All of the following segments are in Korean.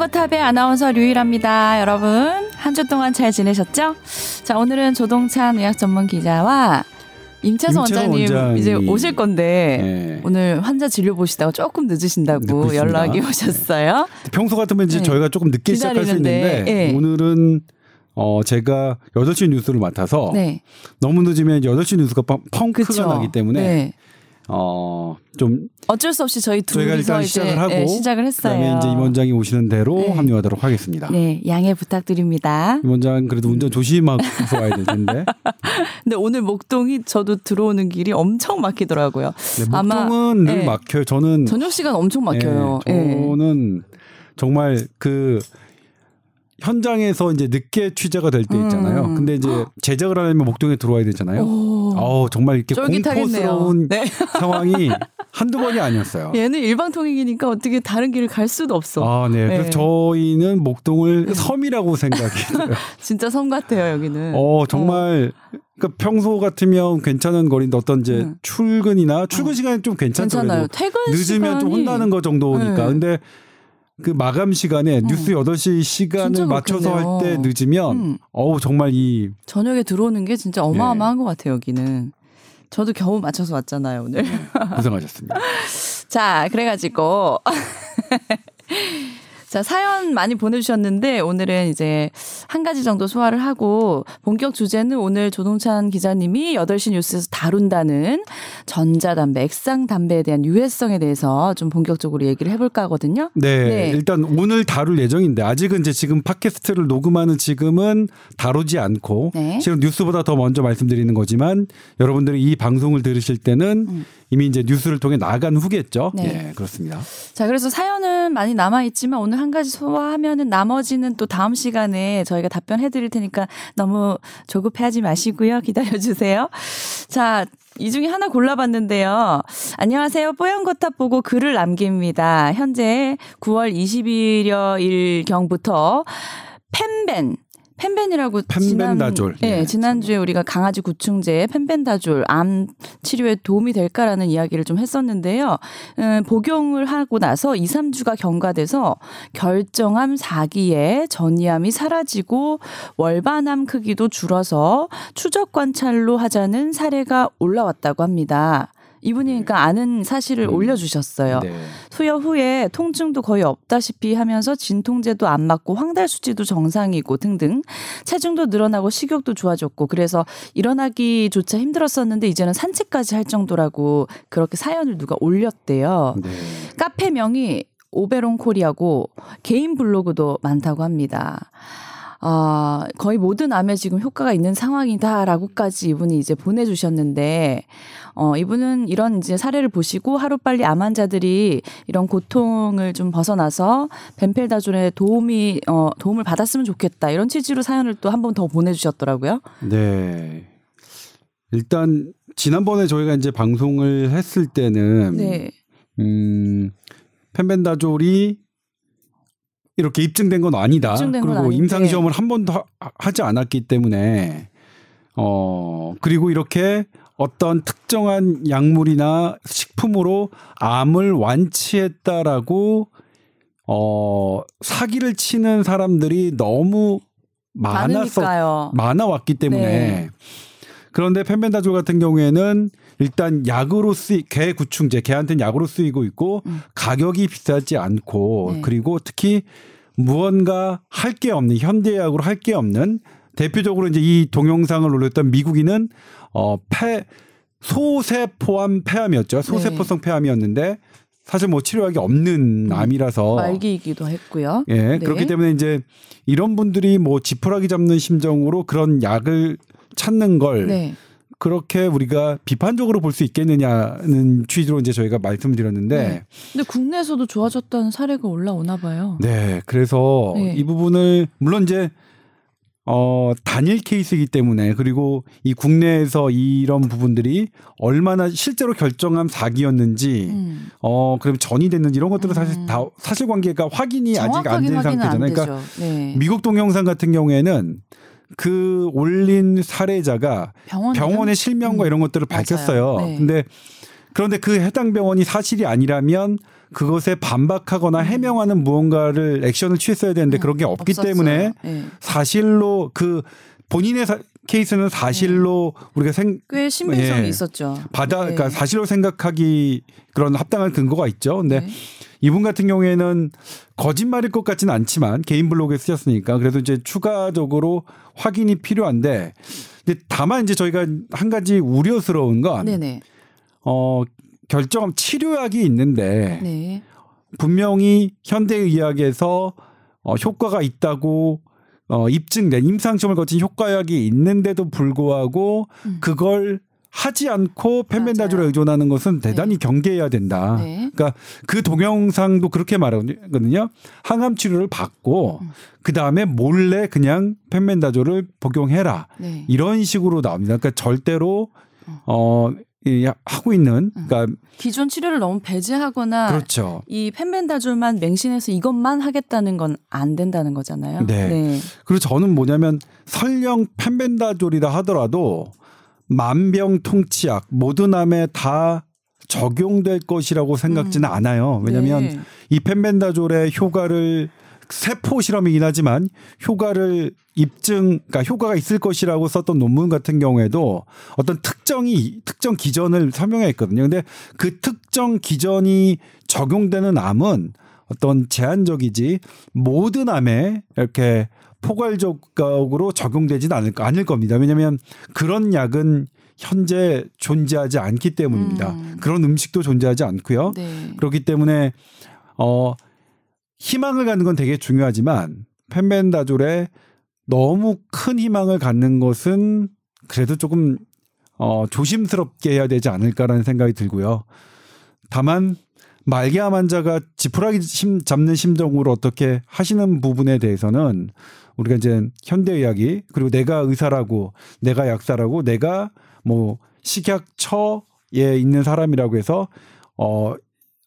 뽀얀거탑의 아나운서 류일합니다. 여러분, 한 주 동안 잘 지내셨죠? 자, 오늘은 조동찬 의학 전문 기자와 임채선 원장님 원장이... 이제 오실 건데 네. 오늘 환자 진료 보시다가 조금 늦으신다고 연락이 오셨어요. 평소 같으면 이제 네. 저희가 조금 늦게 시작할 수 있는데 네. 오늘은 어 제가 8시 뉴스를 맡아서 네. 너무 늦으면 8시 뉴스가 펑크가 그쵸. 나기 때문에 네. 어, 좀 어쩔 수 없이 저희 둘이서 일단 시작을 하고 네, 시작을 했어요. 그다음에 이제 임 원장이 오시는 대로 네. 합류하도록 하겠습니다. 네, 양해 부탁드립니다. 임 원장 그래도 운전 조심하고 와야 될 텐데. 근데 오늘 목동이 저도 들어오는 길이 엄청 막히더라고요. 네, 목동은 아마, 늘 네. 막혀요. 저는 저녁 시간 엄청 막혀요. 네, 저는 정말 그 현장에서 이제 늦게 취재가 될 때 있잖아요. 음. 근데 이제 제작을 하려면 목동에 들어와야 되잖아요. 어 정말 이렇게 공포스러운 네. 상황이 한두 번이 아니었어요. 얘는 일방 통행이니까 어떻게 다른 길을 갈 수도 없어. 아, 네. 네. 그래서 저희는 목동을 네. 섬이라고 생각해요. 진짜 섬 같아요, 여기는. 어, 정말 어. 그러니까 평소 같으면 괜찮은 거리인데 어떤 이제 음. 출근이나 출근 어. 시간이 좀 괜찮죠. 괜찮아요. 퇴근 늦으면 시간이... 좀 혼나는 거 정도니까. 네. 근데 그 마감 시간에 음. 뉴스 8시 시간을 맞춰서 할 때 늦으면 음. 어우 정말 이 저녁에 들어오는 게 진짜 어마어마한 네. 것 같아요 여기는 저도 겨우 맞춰서 왔잖아요 오늘 네, 고생하셨습니다 자 그래 가지고 자, 사연 많이 보내주셨는데 오늘은 이제 한 가지 정도 소화를 하고 본격 주제는 오늘 조동찬 기자님이 8시 뉴스에서 다룬다는 전자담배, 액상담배에 대한 유해성에 대해서 좀 본격적으로 얘기를 해볼까 하거든요. 네, 네. 일단 오늘 다룰 예정인데 아직은 이제 지금 팟캐스트를 녹음하는 지금은 다루지 않고 네. 지금 뉴스보다 더 먼저 말씀드리는 거지만 여러분들이 이 방송을 들으실 때는 음. 이미 이제 뉴스를 통해 나간 후겠죠. 네. 예, 그렇습니다. 자, 그래서 사연은 많이 남아 있지만 오늘 한 가지 소화하면은 나머지는 또 다음 시간에 저희가 답변해 드릴 테니까 너무 조급해하지 마시고요. 기다려 주세요. 자, 이 중에 하나 골라봤는데요. 안녕하세요. 뽀얀 거탑 보고 글을 남깁니다. 현재 9월 20일여일 경부터 펜벤 펜벤이라고 펜벤다졸. 지난, 네, 지난주에 우리가 강아지 구충제 펜벤다졸 암 치료에 도움이 될까라는 이야기를 좀 했었는데요. 음, 복용을 하고 나서 2, 3주가 경과돼서 결정암 4기에 전이암이 사라지고 월반암 크기도 줄어서 추적 관찰로 하자는 사례가 올라왔다고 합니다. 이분이 그러니까 아는 사실을 음. 올려주셨어요. 네. 투여 후에 통증도 거의 없다시피 하면서 진통제도 안 맞고 황달 수치도 정상이고 등등 체중도 늘어나고 식욕도 좋아졌고 그래서 일어나기조차 힘들었었는데 이제는 산책까지 할 정도라고 그렇게 사연을 누가 올렸대요. 네. 카페 명이 오베론 코리아고 개인 블로그도 많다고 합니다. 아, 거의 모든 암에 지금 효과가 있는 상황이다라고까지 이분이 이제 보내주셨는데, 어, 이분은 이런 이제 사례를 보시고 하루빨리 암 환자들이 이런 고통을 좀 벗어나서 벤펠다존의 도움이, 어, 도움을 받았으면 좋겠다. 이런 취지로 사연을 또 한 번 더 보내주셨더라고요. 네. 일단, 지난번에 저희가 이제 방송을 했을 때는, 네. 음, 펜벤다졸이 이렇게 입증된 건 아니다. 입증된 그리고 임상 시험을 한 번도 하 지 않았기 때문에 어 그리고 이렇게 어떤 특정한 약물이나 식품으로 암을 완치했다라고 어 사기를 치는 사람들이 너무 많았어 많아왔기 때문에 네. 그런데 펜벤다졸 같은 경우에는 일단 약으로 쓰이 개 구충제 개한테는 약으로 쓰이고 있고 음. 가격이 비싸지 않고 네. 그리고 특히 무언가 할 게 없는 현대약으로 할 게 없는 대표적으로 이제 이 동영상을 올렸던 미국인은 어 폐 소세포암 폐암이었죠. 소세포성 네. 폐암이었는데 사실 뭐 치료약이 없는 음, 암이라서 말기이기도 했고요. 예, 네. 그렇기 때문에 이제 이런 분들이 뭐 지푸라기 잡는 심정으로 그런 약을 찾는 걸 네. 그렇게 우리가 비판적으로 볼 수 있겠느냐는 취지로 이제 저희가 말씀드렸는데. 네. 근데 국내에서도 좋아졌다는 사례가 올라오나 봐요. 네. 그래서 네. 이 부분을 물론 이제 어, 단일 케이스이기 때문에 그리고 이 국내에서 이런 부분들이 얼마나 실제로 결정한 사기였는지 음. 어, 그럼 전이 됐는지 이런 것들은 사실 음. 다 사실관계가 확인이 아직 안 된 상태잖아요. 그러니까 네. 미국 동영상 같은 경우에는 그 올린 사례자가 병원 병원의 실명과 음. 이런 것들을 밝혔어요. 네. 근데 그런데 그 해당 병원이 사실이 아니라면 그것에 반박하거나 음. 해명하는 무언가를 액션을 취했어야 되는데 음, 그런 게 없기 없었어요. 때문에 네. 사실로 그 본인의 사, 케이스는 사실로 네. 우리가 생 꽤 신빙성이 예, 있었죠. 받아 네. 그러니까 사실로 생각하기 그런 합당한 근거가 있죠. 근데 네. 이분 같은 경우에는 거짓말일 것 같지는 않지만 개인 블로그에 쓰셨으니까 그래도 이제 추가적으로 확인이 필요한데 근데 다만 이제 저희가 한 가지 우려스러운 건. 어 결정 치료약이 있는데 네. 분명히 현대의학에서 어, 효과가 있다고 어, 입증된 임상시험을 거친 효과약이 있는데도 불구하고 음. 그걸 하지 않고 펜벤다졸에 의존하는 것은 대단히 네. 경계해야 된다. 네. 그러니까 그 동영상도 그렇게 말하거든요. 항암 치료를 받고 음. 그 다음에 몰래 그냥 펜벤다졸을 복용해라. 네. 이런 식으로 나옵니다. 그러니까 절대로 어, 어 하고 있는 음. 그러니까 기존 치료를 너무 배제하거나 그렇죠. 이 펜벤다졸만 맹신해서 이것만 하겠다는 건 안 된다는 거잖아요. 네. 네. 그리고 저는 뭐냐면 설령 펜벤다졸이라 하더라도 만병통치약 모든 암에 다 적용될 것이라고 생각지는 음. 않아요. 왜냐하면 네. 이 펜벤다졸의 효과를 세포 실험이긴 하지만 효과를 입증, 그러니까 효과가 있을 것이라고 썼던 논문 같은 경우에도 어떤 특정이 특정 기전을 설명했거든요. 근데 그 특정 기전이 적용되는 암은 어떤 제한적이지 모든 암에 이렇게 포괄적으로 적용되지는 않을, 않을 겁니다. 왜냐하면 그런 약은 현재 존재하지 않기 때문입니다. 음. 그런 음식도 존재하지 않고요. 네. 그렇기 때문에 어 희망을 갖는 건 되게 중요하지만 펜벤다졸에 너무 큰 희망을 갖는 것은 그래도 조금 어, 조심스럽게 해야 되지 않을까라는 생각이 들고요. 다만 말기암 환자가 지푸라기 심, 잡는 심정으로 어떻게 하시는 부분에 대해서는 우리가 이제 현대의학이 그리고 내가 의사라고 내가 약사라고 내가 뭐 식약처에 있는 사람이라고 해서 어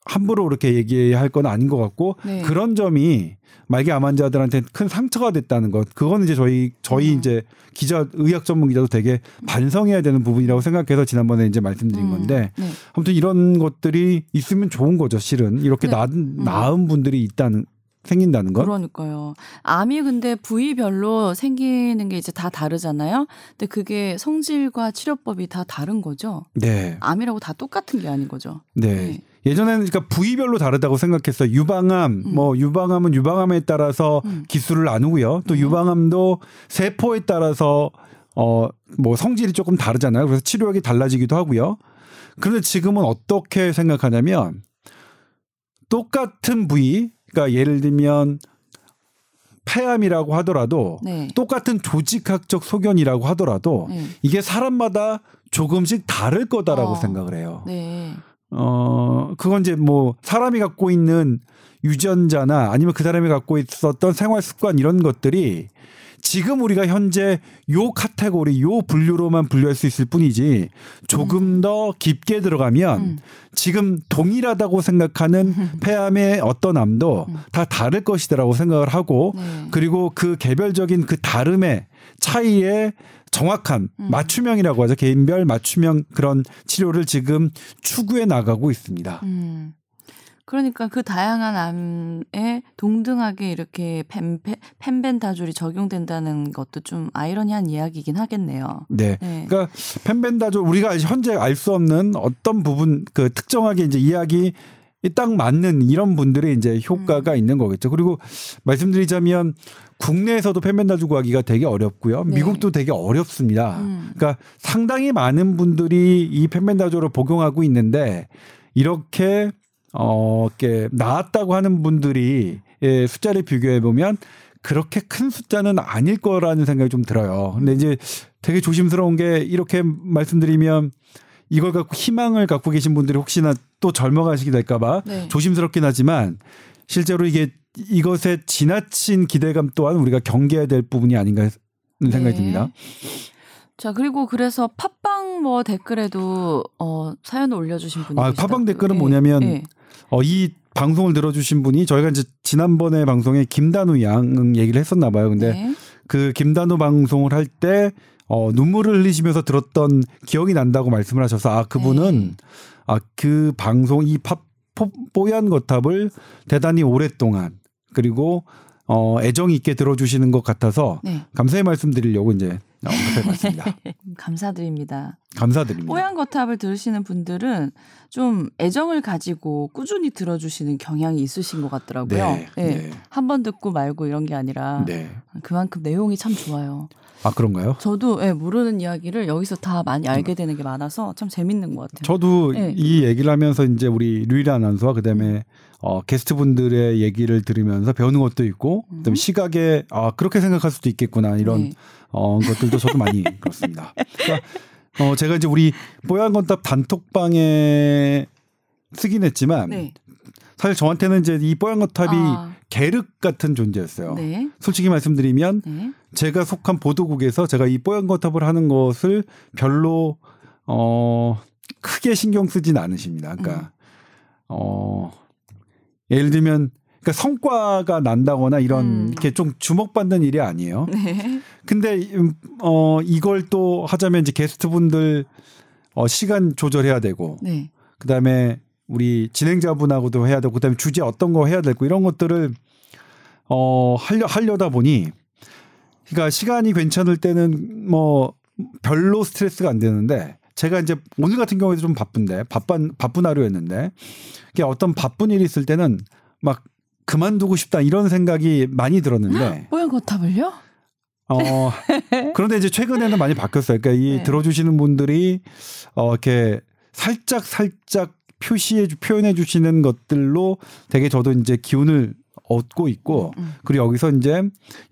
함부로 그렇게 얘기할 건 아닌 것 같고 네. 그런 점이 말기 암 환자들한테 큰 상처가 됐다는 것 그거는 이제 저희 저희 음. 이제 기자 의학 전문 기자도 되게 반성해야 되는 부분이라고 생각해서 지난번에 이제 말씀드린 음. 건데 네. 아무튼 이런 것들이 있으면 좋은 거죠 실은 이렇게 네. 나, 음. 나은 분들이 있다는 생긴다는 거. 그러니까요. 암이 근데 부위별로 생기는 게 이제 다 다르잖아요. 근데 그게 성질과 치료법이 다 다른 거죠. 네. 암이라고 다 똑같은 게 아닌 거죠. 네. 네. 예전에는 그러니까 부위별로 다르다고 생각했어요. 유방암, 음. 뭐 유방암은 유방암에 따라서 음. 기술을 나누고요. 또 네. 유방암도 세포에 따라서 어 뭐 성질이 조금 다르잖아요. 그래서 치료약이 달라지기도 하고요. 그런데 지금은 어떻게 생각하냐면 똑같은 부위, 그러니까 예를 들면 폐암이라고 하더라도 네. 똑같은 조직학적 소견이라고 하더라도 네. 이게 사람마다 조금씩 다를 거다라고 어. 생각을 해요. 네. 어, 그건 이제 뭐 사람이 갖고 있는 유전자나 아니면 그 사람이 갖고 있었던 생활 습관 이런 것들이 지금 우리가 현재 요 카테고리, 요 분류로만 분류할 수 있을 뿐이지 조금 음. 더 깊게 들어가면 음. 지금 동일하다고 생각하는 폐암의 어떤 암도 음. 다 다를 것이다라고 생각을 하고 네. 그리고 그 개별적인 그 다름의 차이에 정확한 음. 맞춤형이라고 하죠. 개인별 맞춤형 그런 치료를 지금 추구해 나가고 있습니다. 음. 그러니까 그 다양한 암에 동등하게 이렇게 펜, 펜벤다졸이 적용된다는 것도 좀 아이러니한 이야기이긴 하겠네요. 네. 네. 그러니까 펜벤다졸 우리가 현재 알 수 없는 어떤 부분 그 특정하게 이제 이야기 딱 맞는 이런 분들의 이제 효과가 음. 있는 거겠죠. 그리고 말씀드리자면 국내에서도 펜벤다주 구하기가 되게 어렵고요. 네. 미국도 되게 어렵습니다. 음. 그러니까 상당히 많은 분들이 이 펜벤다조를 복용하고 있는데 이렇게 어, 이렇게 나았다고 하는 분들이 예, 숫자를 비교해 보면 그렇게 큰 숫자는 아닐 거라는 생각이 좀 들어요. 근데 이제 되게 조심스러운 게 이렇게 말씀드리면 이걸 갖고 희망을 갖고 계신 분들이 혹시나 또 젊어가시게 될까봐 네. 조심스럽긴 하지만 실제로 이게 이것에 지나친 기대감 또한 우리가 경계해야 될 부분이 아닌가 하는 생각이 네. 듭니다. 자 그리고 그래서 팟빵 뭐 댓글에도 어 사연을 올려주신 분이 아 팟빵 댓글은 네. 뭐냐면 네. 어 이 방송을 들어주신 분이 저희가 이제 지난번에 방송에 김단우 양 얘기를 했었나 봐요. 근데 네. 그 김단우 방송을 할때 어, 눈물을 흘리시면서 들었던 기억이 난다고 말씀을 하셔서 아 그분은 네. 아그 방송 이 팝, 뽀얀 거탑을 대단히 오랫동안 그리고 어, 애정 있게 들어주시는 것 같아서 네. 감사의 말씀드리려고 이제 언급해봤습니다. 감사드립니다. 감사드립니다. 뽀얀 거탑을 들으시는 분들은 좀 애정을 가지고 꾸준히 들어주시는 경향이 있으신 것 같더라고요. 네, 네. 네. 한번 듣고 말고 이런 게 아니라 네. 그만큼 내용이 참 좋아요. 아 그런가요? 저도 예, 모르는 이야기를 여기서 다 많이 알게 되는 게 많아서 참 재밌는 것 같아요. 저도 예. 이 얘기를 하면서 이제 우리 류리라 아나운서와 그다음에 어, 게스트 분들의 얘기를 들으면서 배우는 것도 있고 음. 시각에 아 그렇게 생각할 수도 있겠구나 이런 네. 어, 것들도 저도 많이 그렇습니다. 그러니까 어, 제가 이제 우리 뽀얀 건답 단톡방에 쓰긴 했지만 네. 사실 저한테는 이제 이 뽀얀 거탑이 아. 계륵 같은 존재였어요. 네. 솔직히 말씀드리면 네. 제가 속한 보도국에서 제가 이 뽀얀 거탑을 하는 것을 별로 어 크게 신경 쓰진 않으십니다. 그러니까 음. 어 예를 들면 그러니까 성과가 난다거나 이런 음. 이렇게 좀 주목받는 일이 아니에요. 네. 근데 음, 어 이걸 또 하자면 이제 게스트분들 어 시간 조절해야 되고 네. 그다음에 우리 진행자분하고도 해야 되고 그다음에 주제 어떤 거 해야 되고 이런 것들을 어 하려 하려다 보니 그러니까 시간이 괜찮을 때는 뭐 별로 스트레스가 안 되는데 제가 이제 오늘 같은 경우에도 좀 바쁜데 바쁜 바쁜 하루였는데 이게 어떤 바쁜 일이 있을 때는 막 그만두고 싶다 이런 생각이 많이 들었는데 뽀얀 거탑을요? 어 그런데 이제 최근에는 많이 바뀌었어요. 그러니까 이 네. 들어주시는 분들이 어 이렇게 살짝 살짝 표시해 표현해 주시는 것들로 되게 저도 이제 기운을 얻고 있고 음, 음. 그리고 여기서 이제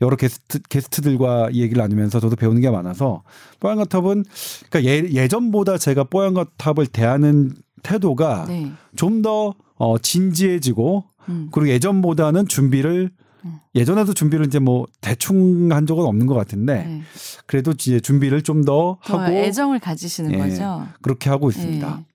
여러 게스트 게스트들과 얘기를 나누면서 저도 배우는 게 많아서 뽀얀거탑은 그러니까 예, 예전보다 제가 뽀얀거탑을 대하는 태도가 네. 좀더 어, 진지해지고 음. 그리고 예전보다는 준비를 음. 예전에도 준비를 이제 뭐 대충 한 적은 없는 것 같은데 네. 그래도 이제 준비를 좀 더 하고 애정을 가지시는 예, 거죠. 그렇게 하고 있습니다. 예.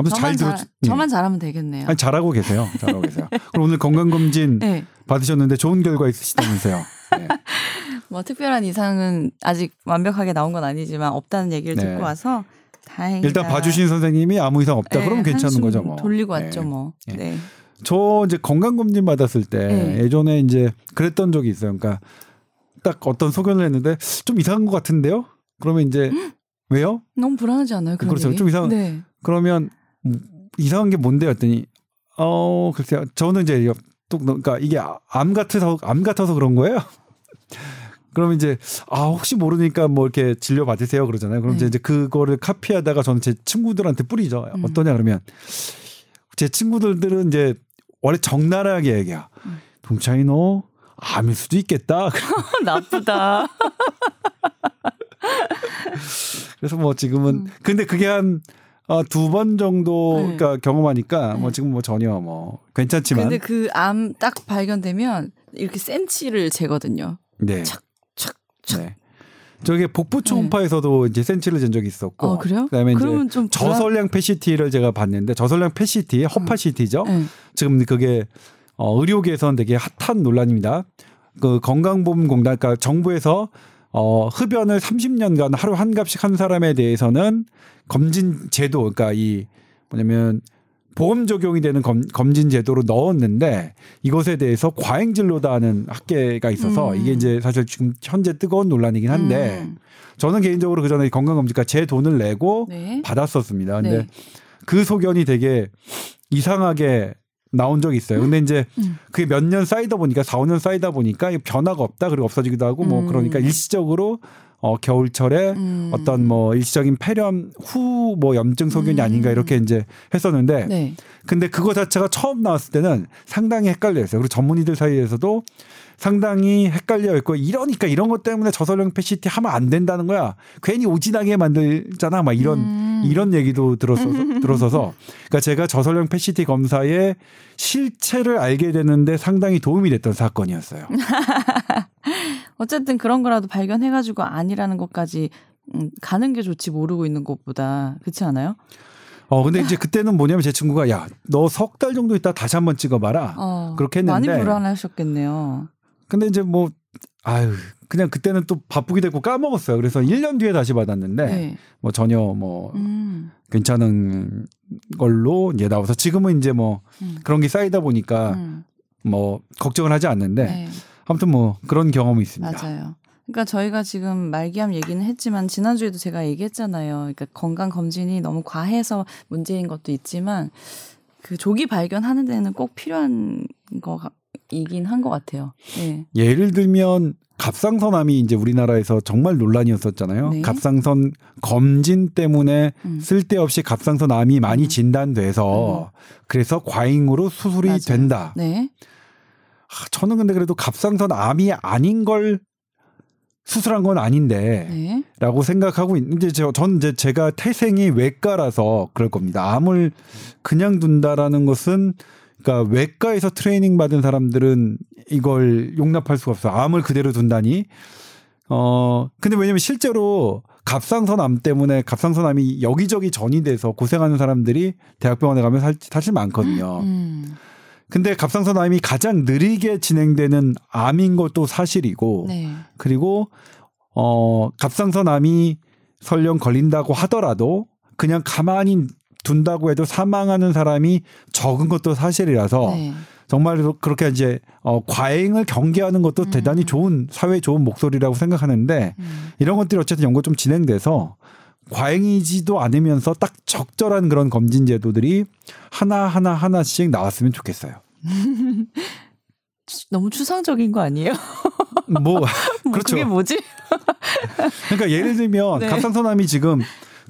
아무튼 잘 들어. 잘, 저만 잘하면 되겠네요. 아니, 잘하고 계세요. 잘하고 계세요. 그럼 오늘 건강 검진 네. 받으셨는데 좋은 결과 있으시다면서요. 네. 뭐 특별한 이상은 아직 완벽하게 나온 건 아니지만 없다는 얘기를 네. 듣고 와서 다행이다. 일단 봐주신 선생님이 아무 이상 없다. 네, 그러면 괜찮은 거죠. 뭐. 돌리고 왔죠, 네. 뭐. 네. 네. 저 이제 건강 검진 받았을 때 예전에 이제 그랬던 적이 있어요. 그러니까 딱 어떤 소견을 했는데 좀 이상한 것 같은데요? 그러면 이제 왜요? 너무 불안하지 않아요? 그렇죠. 얘기? 좀 이상. 네. 그러면 이상한 게 뭔데 였더니 어 글쎄요 저는 이제 또 그러니까 이게 암 같아서 암 같아서 그런 거예요. 그럼 이제 아 혹시 모르니까 뭐 이렇게 진료 받으세요 그러잖아요. 그럼 네. 이제 그거를 카피하다가 저는 제 친구들한테 뿌리죠. 음. 어떠냐 그러면 제 친구들들은 이제 원래 적나라하게 얘기야. 음. 동창이 너 암일 수도 있겠다. 나쁘다. 그래서 뭐 지금은 음. 근데 그게 한 어, 두 번 정도 네. 그러니까 경험하니까 뭐 네. 지금 뭐 전혀 뭐 괜찮지만 근데 그 암 딱 발견되면 이렇게 센치를 재거든요. 네. 착, 착, 착. 네. 저게 복부 초음파에서도 네. 이제 센치를 잰 적이 있었고. 어, 그래요? 그다음에 이제 저선량 폐 CT를 제가 봤는데 저선량 폐 CT, 허파 CT죠. 네. 지금 그게 어 의료계에서는 되게 핫한 논란입니다. 그 건강보험공단 그러니까 정부에서 어 흡연을 30년간 하루 한 갑씩 한 사람에 대해서는 검진 제도 그러니까 이 뭐냐면 보험 적용이 되는 검, 검진 제도로 넣었는데 이것에 대해서 과잉 진로다는 학계가 있어서 음. 이게 이제 사실 지금 현재 뜨거운 논란이긴 한데 음. 저는 개인적으로 그 전에 건강검진과 제 돈을 내고 네. 받았었습니다. 근데 네. 그 소견이 되게 이상하게 나온 적이 있어요. 근데 이제 음. 그게 몇 년 쌓이다 보니까 4, 5년 쌓이다 보니까 변화가 없다 그리고 없어지기도 하고 뭐 음. 그러니까 일시적으로 어 겨울철에 음. 어떤 뭐 일시적인 폐렴 후 뭐 염증 소견이 음. 아닌가 이렇게 이제 했었는데 네. 근데 그거 자체가 처음 나왔을 때는 상당히 헷갈려했어요. 그리고 전문의들 사이에서도 상당히 헷갈려 있고 이러니까 이런 것 때문에 저선량 폐CT 하면 안 된다는 거야. 괜히 오진하게 만들잖아. 막 이런 음. 이런 얘기도 들었어서 들어서서 그러니까 제가 저선량 폐CT 검사의 실체를 알게 되는데 상당히 도움이 됐던 사건이었어요. 어쨌든 그런 거라도 발견해 가지고 아니라는 것까지 음, 가는 게 좋지 모르고 있는 것보다 그렇지 않아요? 어 근데 이제 그때는 뭐냐면 제 친구가 야 너 석 달 정도 있다 다시 한번 찍어봐라 어, 그렇게 했는데 많이 불안하셨겠네요. 근데 이제 뭐 아유 그냥 그때는 또 바쁘게 됐고 까먹었어요. 그래서 1년 뒤에 다시 받았는데 네. 뭐 전혀 뭐 음. 괜찮은 걸로 이제 나와서 지금은 이제 뭐 음. 그런 게 쌓이다 보니까 음. 뭐 걱정을 하지 않는데 네. 아무튼 뭐 그런 경험이 있습니다. 맞아요. 그러니까 저희가 지금 말기암 얘기는 했지만 지난주에도 제가 얘기했잖아요. 그러니까 건강 검진이 너무 과해서 문제인 것도 있지만 그 조기 발견하는 데는 꼭 필요한 거 이긴 한 것 같아요. 네. 예를 들면 갑상선암이 이제 우리나라에서 정말 논란이었었잖아요. 네. 갑상선 검진 때문에 음. 쓸데없이 갑상선암이 많이 음. 진단돼서 음. 그래서 과잉으로 수술이 맞아요. 된다. 네. 저는 근데 그래도 갑상선암이 아닌 걸 수술한 건 아닌데라고 네. 생각하고 있는데 저, 전 이제 제가 태생이 외과라서 그럴 겁니다. 암을 그냥 둔다라는 것은 그러니까 외과에서 트레이닝 받은 사람들은 이걸 용납할 수가 없어. 암을 그대로 둔다니. 어 근데 왜냐면 실제로 갑상선암 때문에 갑상선암이 여기저기 전이 돼서 고생하는 사람들이 대학병원에 가면 사, 사실 많거든요. 음. 근데 갑상선암이 가장 느리게 진행되는 암인 것도 사실이고 네. 그리고 어 갑상선암이 설령 걸린다고 하더라도 그냥 가만히 둔다고 해도 사망하는 사람이 적은 것도 사실이라서 네. 정말 그렇게 이제 어 과잉을 경계하는 것도 음. 대단히 좋은 사회 좋은 목소리라고 생각하는데 음. 이런 것들이 어쨌든 연구 좀 진행돼서 과잉이지도 않으면서 딱 적절한 그런 검진 제도들이 하나 하나 하나씩 나왔으면 좋겠어요. 너무 추상적인 거 아니에요? 뭐, 뭐 그렇죠. 그게 뭐지? 그러니까 예를 들면 네. 갑상선암이 지금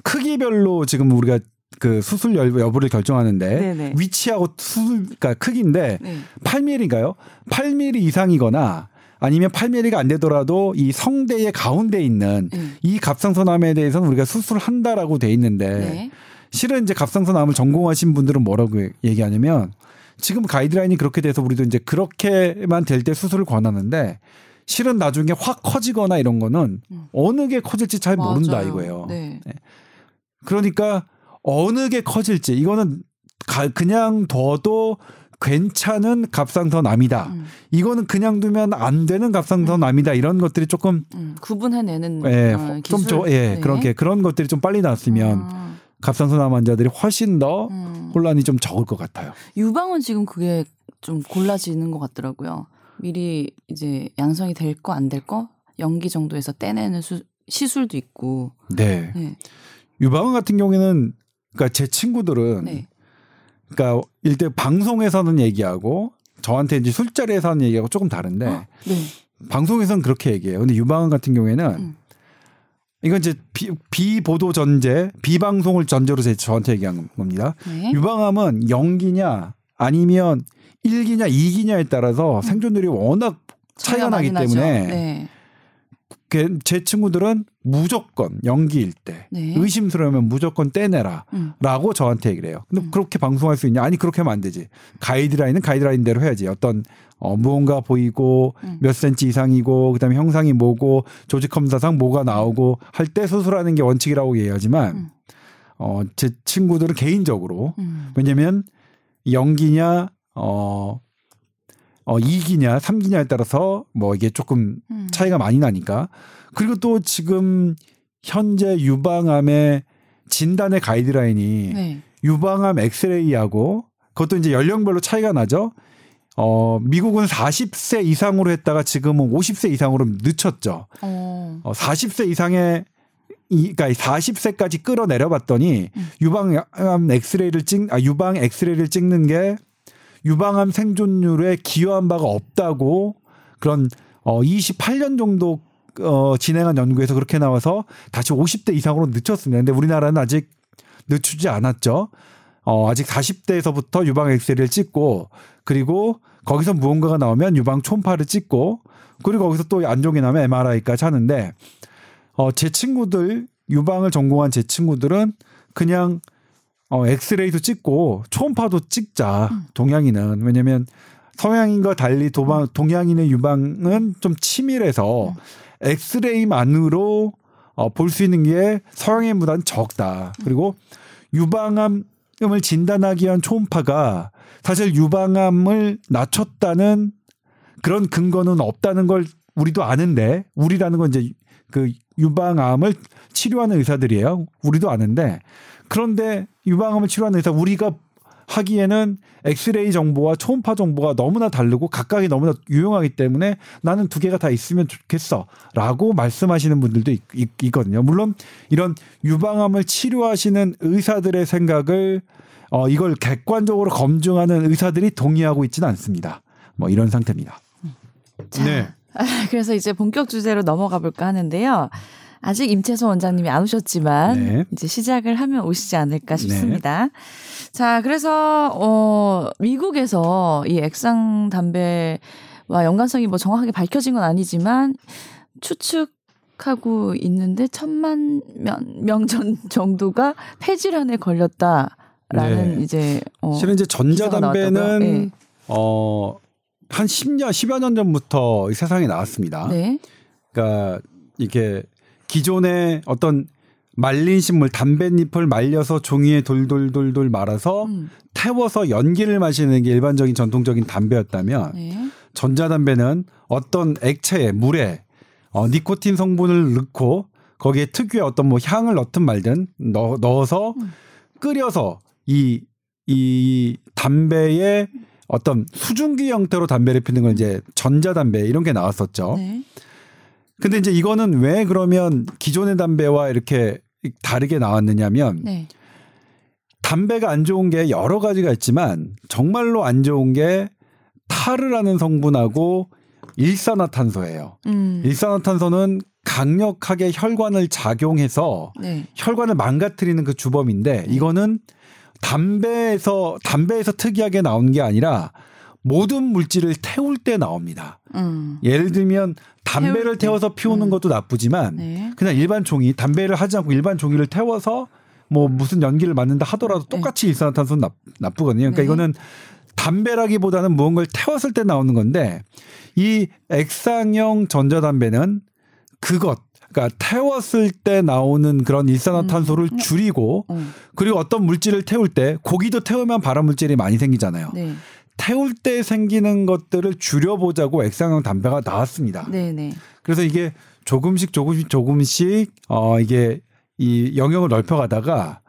크기별로 지금 우리가 그 수술 여부를 결정하는데 네네. 위치하고 수술 그러니까 크기인데 네. 8mm인가요? 8mm 이상이거나 아니면 8mm가 안 되더라도 이 성대의 가운데 있는 음. 이 갑상선암에 대해서는 우리가 수술한다라고 돼 있는데 네. 실은 이제 갑상선암을 전공하신 분들은 뭐라고 얘기하냐면 지금 가이드라인이 그렇게 돼서 우리도 이제 그렇게만 될 때 수술을 권하는데 실은 나중에 확 커지거나 이런 거는 음. 어느 게 커질지 잘 맞아요. 모른다 이거예요. 네. 네. 그러니까 어느 게 커질지 이거는 가, 그냥 둬도 괜찮은 갑상선암이다. 음. 이거는 그냥 두면 안 되는 갑상선암이다. 이런 것들이 조금 음, 구분해내는 예, 어, 좀 저, 예, 네. 그렇게 그런 것들이 좀 빨리 나왔으면 아. 갑상선암 환자들이 훨씬 더 음. 혼란이 좀 적을 것 같아요. 유방은 지금 그게 좀 골라지는 것 같더라고요. 미리 이제 양성이 될 거 안 될 거 연기 정도에서 떼내는 수, 시술도 있고. 네. 네. 유방암 같은 경우에는 그러니까 제 친구들은 네. 그러니까 일대 방송에서는 얘기하고 저한테 이제 술자리에서 하는 얘기하고 조금 다른데 어? 네. 방송에서는 그렇게 얘기해요. 근데 유방암 같은 경우에는 음. 이건 이제 비, 비보도 전제, 비방송을 전제로 제 저한테 얘기한 겁니다. 네. 유방암은 연기냐 아니면 1기냐 2기냐에 따라서 음. 생존율이 워낙 차이가 나기 때문에 네. 제 친구들은 무조건 연기일 때 네. 의심스러우면 무조건 떼내라라고 음. 저한테 얘기를 해요. 근데 음. 그렇게 방송할 수 있냐? 아니 그렇게 하면 안 되지. 가이드라인은 가이드라인대로 해야지. 어떤 어 무언가 보이고 음. 몇 센치 이상이고 그다음에 형상이 뭐고 조직 검사상 뭐가 나오고 할 때 수술하는 게 원칙이라고 얘기하지만 음. 어제 친구들은 개인적으로 음. 왜냐면 연기냐 어 어, 2기냐 3기냐에 따라서 뭐 이게 조금 음. 차이가 많이 나니까 그리고 또 지금 현재 유방암의 진단의 가이드라인이 네. 유방암 엑스레이하고 그것도 이제 연령별로 차이가 나죠. 어, 미국은 40세 이상으로 했다가 지금은 50세 이상으로 늦췄죠. 어. 어 40세 이상의 이, 그러니까 40세까지 끌어내려 봤더니 음. 유방암 엑스레이를 찍, 아, 유방 엑스레이를 찍는 게 유방암 생존율에 기여한 바가 없다고 그런 어 28년 정도 어 진행한 연구에서 그렇게 나와서 다시 50대 이상으로 늦췄습니다. 근데 우리나라는 아직 늦추지 않았죠. 어 아직 40대에서부터 유방 엑스레이를 찍고 그리고 거기서 무언가가 나오면 유방 초음파를 찍고 그리고 거기서 또 안종이 나면 MRI까지 하는데 어 제 친구들 유방을 전공한 제 친구들은 그냥 어, 엑스레이도 찍고 초음파도 찍자. 음. 동양인은 왜냐면 서양인과 달리 도방, 음. 동양인의 유방은 좀 치밀해서 음. 엑스레이만으로 어, 볼 수 있는 게 서양인보다는 적다. 그리고 유방암을 진단하기 위한 초음파가 사실 유방암을 낮췄다는 그런 근거는 없다는 걸 우리도 아는데 우리라는 건 이제 그 유방암을 치료하는 의사들이에요. 우리도 아는데 그런데 유방암을 치료하는 의사 우리가 하기에는 엑스레이 정보와 초음파 정보가 너무나 다르고 각각이 너무나 유용하기 때문에 나는 두 개가 다 있으면 좋겠어라고 말씀하시는 분들도 있, 있, 거든요 물론 이런 유방암을 치료하시는 의사들의 생각을 어 이걸 객관적으로 검증하는 의사들이 동의하고 있지는 않습니다. 뭐 이런 상태입니다. 자, 네. 그래서 이제 본격 주제로 넘어가 볼까 하는데요. 아직 임채소 원장님이 안 오셨지만 네. 이제 시작을 하면 오시지 않을까 싶습니다. 네. 자, 그래서 어 미국에서 이 액상 담배와 연관성이 뭐 정확하게 밝혀진 건 아니지만 추측 하고 있는데 천만 명 전 정도가 폐질환에 걸렸다라는 네. 이제 어 실은 이제 전자담배는 네. 어한 10년 10여 년 전부터 세상에 나왔습니다. 네. 그러니까 이게 기존의 어떤 말린 식물 담뱃잎을 말려서 종이에 돌돌돌돌 말아서 음. 태워서 연기를 마시는 게 일반적인 전통적인 담배였다면 네. 전자담배는 어떤 액체에 물에 어, 니코틴 성분을 넣고 거기에 특유의 어떤 뭐 향을 넣든 말든 넣, 넣어서 음. 끓여서 이, 이 담배의 어떤 수증기 형태로 담배를 피는 건 이제 전자담배 이런 게 나왔었죠. 네. 근데 이제 이거는 왜 그러면 기존의 담배와 이렇게 다르게 나왔느냐면 네. 담배가 안 좋은 게 여러 가지가 있지만 정말로 안 좋은 게 타르라는 성분하고 일산화탄소예요. 음. 일산화탄소는 강력하게 혈관을 작용해서 네. 혈관을 망가뜨리는 그 주범인데 네. 이거는 담배에서 담배에서 특이하게 나온 게 아니라 모든 물질을 태울 때 나옵니다. 음. 예를 들면 담배를 태워서 피우는 음. 것도 나쁘지만 네. 그냥 일반 종이 담배를 하지 않고 일반 종이를 태워서 뭐 무슨 연기를 맡는다 하더라도 네. 똑같이 네. 일산화탄소는 나, 나쁘거든요. 그러니까 네. 이거는 담배라기보다는 무언가를 태웠을 때 나오는 건데 이 액상형 전자담배는 그것 그러니까 태웠을 때 나오는 그런 일산화탄소를 음. 줄이고 음. 그리고 어떤 물질을 태울 때 고기도 태우면 발암 물질이 많이 생기잖아요. 네. 태울 때 생기는 것들을 줄여보자고 액상형 담배가 나왔습니다. 네네. 그래서 이게 조금씩 조금씩 조금씩 어 이게 이 영역을 넓혀가다가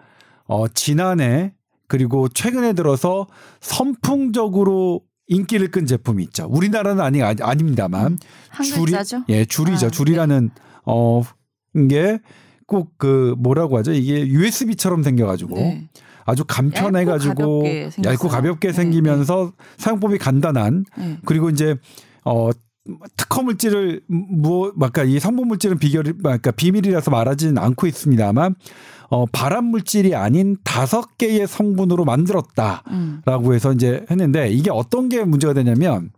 어 지난해 그리고 최근에 들어서 선풍적으로 인기를 끈 제품이 있죠. 우리나라는 아니 아닙니다만 음, 줄이 예 줄이죠. 아, 줄이라는 네. 어게 꼭 그 뭐라고 하죠? 이게 USB처럼 생겨가지고 네. 아주 간편해가지고 얇고 가볍게, 얇고 가볍게 네, 생기면서 네. 사용법이 간단한 네. 그리고 이제 어 특허 물질을 뭐 아까 이 성분 물질은 비결 그러니까 비밀이라서 말하지는 않고 있습니다만 어 발암 물질이 아닌 다섯 개의 성분으로 만들었다라고 음. 해서 이제 했는데 이게 어떤 게 문제가 되냐면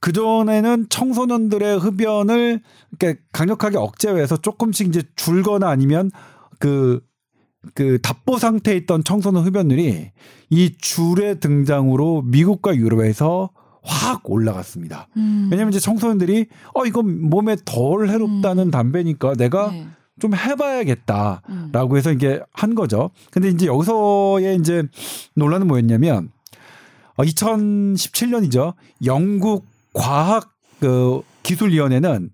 그 전에는 청소년들의 흡연을 이렇게 강력하게 억제해서 조금씩 이제 줄거나 아니면 그 그 답보 상태에 있던 청소년 흡연율이 이 줄의 등장으로 미국과 유럽에서 확 올라갔습니다. 음. 왜냐하면 이제 청소년들이 어 이건 몸에 덜 해롭다는 음. 담배니까 내가 네. 좀 해봐야겠다라고 음. 해서 이게 한 거죠. 근데 이제 여기서의 이제 논란은 뭐였냐면 어, 2017년이죠. 영국 과학 그 기술위원회는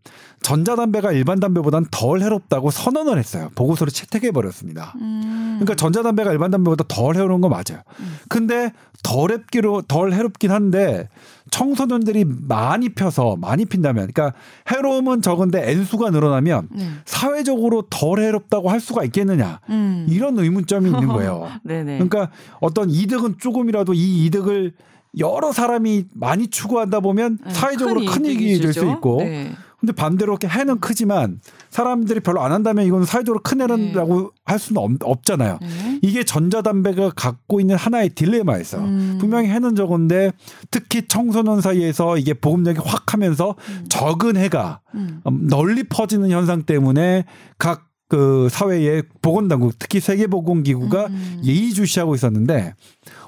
전자담배가 일반 담배보다는 덜 해롭다고 선언을 했어요. 보고서를 채택해 버렸습니다. 음. 그러니까 전자담배가 일반 담배보다 덜 해로운 거 맞아요. 음. 근데 덜 해롭기로 덜 해롭긴 한데 청소년들이 많이 펴서 많이 핀다면 그러니까 해로움은 적은데 N수가 늘어나면 네. 사회적으로 덜 해롭다고 할 수가 있겠느냐. 음. 이런 의문점이 있는 거예요. 그러니까 어떤 이득은 조금이라도 이 이득을 여러 사람이 많이 추구하다 보면 네, 사회적으로 큰, 큰 이익이 될 수 있고 네. 근데 반대로 이렇게 해는 크지만 사람들이 별로 안 한다면 이건 사회적으로 큰 해라고 네. 할 수는 없, 잖아요 네. 이게 전자담배가 갖고 있는 하나의 딜레마였어요. 음. 분명히 해는 적은데 특히 청소년 사이에서 이게 보급력이 확 하면서 음. 적은 해가 음. 음 널리 퍼지는 현상 때문에 각그 사회의 보건당국 특히 세계보건기구가 음. 예의주시하고 있었는데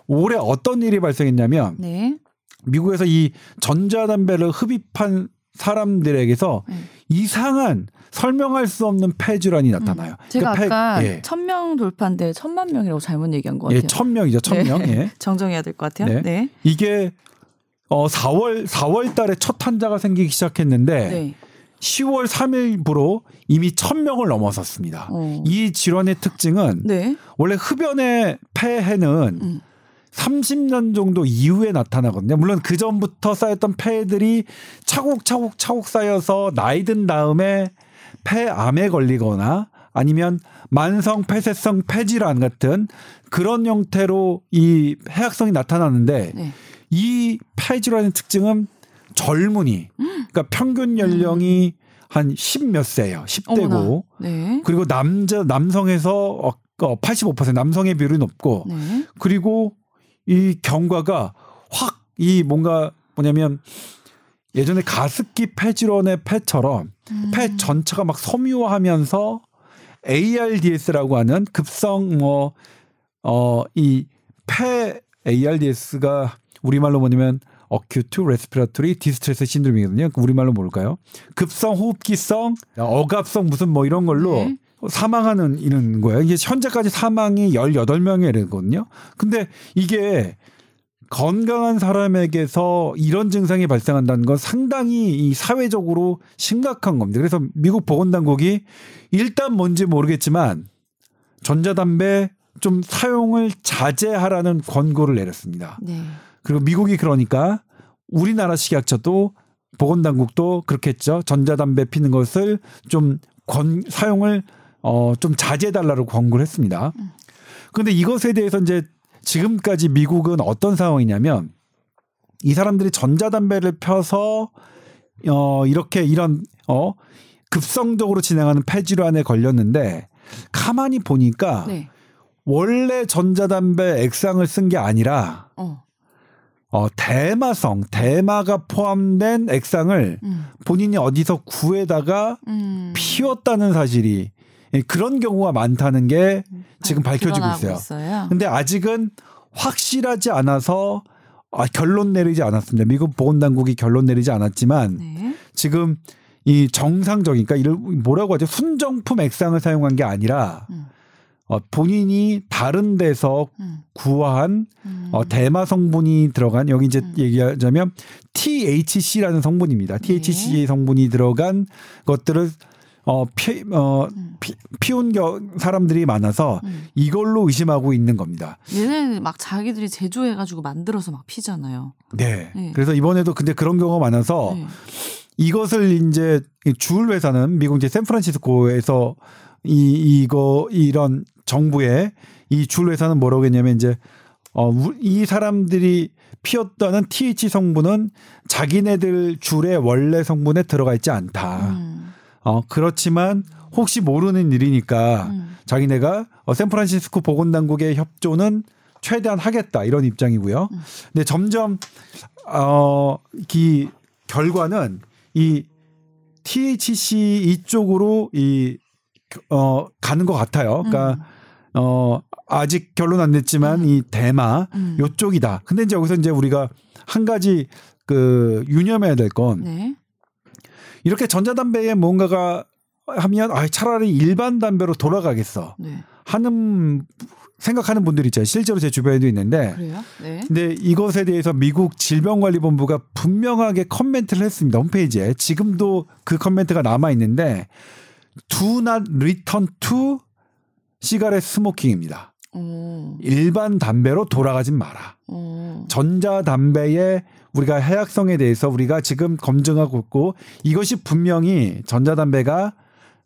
올해 어떤 일이 발생했냐면 네. 미국에서 이 전자담배를 흡입한 사람들에게서 네. 이상한 설명할 수 없는 폐질환이 나타나요. 음. 제가 그러니까 아까 예. 천명 돌파인데 천만 명이라고 잘못 얘기한 것 예, 같아요. 예, 천 명이죠, 천 명. 네. 예. 정정해야 될 것 같아요. 네. 네. 이게 어 4월 4월 달에 첫 환자가 생기기 시작했는데 네. 10월 3일부로 이미 1000명을 넘어섰습니다. 어. 이 질환의 특징은 네. 원래 흡연의 폐해는 음. 30년 정도 이후에 나타나거든요. 물론 그 전부터 쌓였던 폐들이 차곡차곡 차곡 쌓여서 나이 든 다음에 폐암에 걸리거나 아니면 만성 폐쇄성 폐질환 같은 그런 형태로 이 해악성이 나타나는데 네. 이 폐질환의 특징은 젊은이 그러니까 평균 연령이 음. 한10몇 세예요. 10대고. 네. 그리고 남자 남성에서 85% 어, 남성의 비율이 높고 네. 그리고 이 경과가 확 이 뭔가 뭐냐면 예전에 가습기 폐질원의 폐처럼 음. 폐 전체가 막 섬유화하면서 ARDS라고 하는 급성 뭐 어 이 폐 ARDS가 우리말로 뭐냐면 acute respiratory distress syndrome이거든요. 우리말로 뭘까요? 급성 호흡기성 억압성 무슨 뭐 이런 걸로 네. 사망하는 이런 거예요. 이게 현재까지 사망이 18명이거든요. 근데 이게 건강한 사람에게서 이런 증상이 발생한다는 건 상당히 이 사회적으로 심각한 겁니다. 그래서 미국 보건당국이 일단 뭔지 모르겠지만 전자담배 좀 사용을 자제하라는 권고를 내렸습니다. 네. 그리고 미국이 그러니까 우리나라 식약처도 보건당국도 그렇겠죠. 전자담배 피는 것을 좀 권, 사용을 어, 좀 자제해달라고 권고를 했습니다. 그런데 이것에 대해서 이제 지금까지 미국은 어떤 상황이냐면 이 사람들이 전자담배를 펴서 어, 이렇게 이런 어, 급성적으로 진행하는 폐질환에 걸렸는데 가만히 보니까 네. 원래 전자담배 액상을 쓴 게 아니라 어. 어, 대마성, 대마가 포함된 액상을 음. 본인이 어디서 구해다가 음. 피웠다는 사실이 예, 그런 경우가 많다는 게 음, 지금 밝혀지고 있어요. 있어요. 근데 아직은 확실하지 않아서 아, 결론 내리지 않았습니다. 미국 보건당국이 결론 내리지 않았지만 네. 지금 이 정상적인 그러니까 이를 뭐라고 하죠? 순정품 액상을 사용한 게 아니라 음. 어, 본인이 다른 데서 음. 구한 음. 어, 대마 성분이 들어간 여기 이제 음. 얘기하자면 THC라는 성분입니다. THC 네. 성분이 들어간 것들을 어, 피, 어, 음. 피, 피운 겨, 사람들이 많아서 음. 이걸로 의심하고 있는 겁니다. 얘네 막 자기들이 제조해가지고 만들어서 막 피잖아요. 네. 네. 그래서 이번에도 근데 그런 경우가 많아서 네. 이것을 이제 주울 회사는 미국 이제 샌프란시스코에서 이 이거 이런 정부의 이 주울 회사는 뭐라고 했냐면 이제 어, 이 사람들이 피웠다는 TH 성분은 자기네들 줄의 원래 성분에 들어가 있지 않다. 음. 어, 그렇지만 혹시 모르는 일이니까 음. 자기네가 어, 샌프란시스코 보건당국의 협조는 최대한 하겠다 이런 입장이고요. 음. 근데 점점 어, 이 결과는 이 THC 이쪽으로 이 어, 가는 것 같아요. 그러니까 음. 어, 아직 결론 안 냈지만 음. 이 대마 음. 요쪽이다. 근데 이제 여기서 이제 우리가 한 가지 그 유념해야 될건 네. 이렇게 전자담배에 뭔가가 하면 아 차라리 일반 담배로 돌아가겠어 네. 하는 생각하는 분들이 있죠. 실제로 제 주변에도 있는데. 그래요? 네. 근데 이것에 대해서 미국 질병관리본부가 분명하게 코멘트를 했습니다. 홈페이지에. 지금도 그 코멘트가 남아 있는데 do not return to cigarette smoking입니다. 오. 일반 담배로 돌아가진 마라. 오. 전자담배의 우리가 해악성에 대해서 우리가 지금 검증하고 있고 이것이 분명히 전자담배가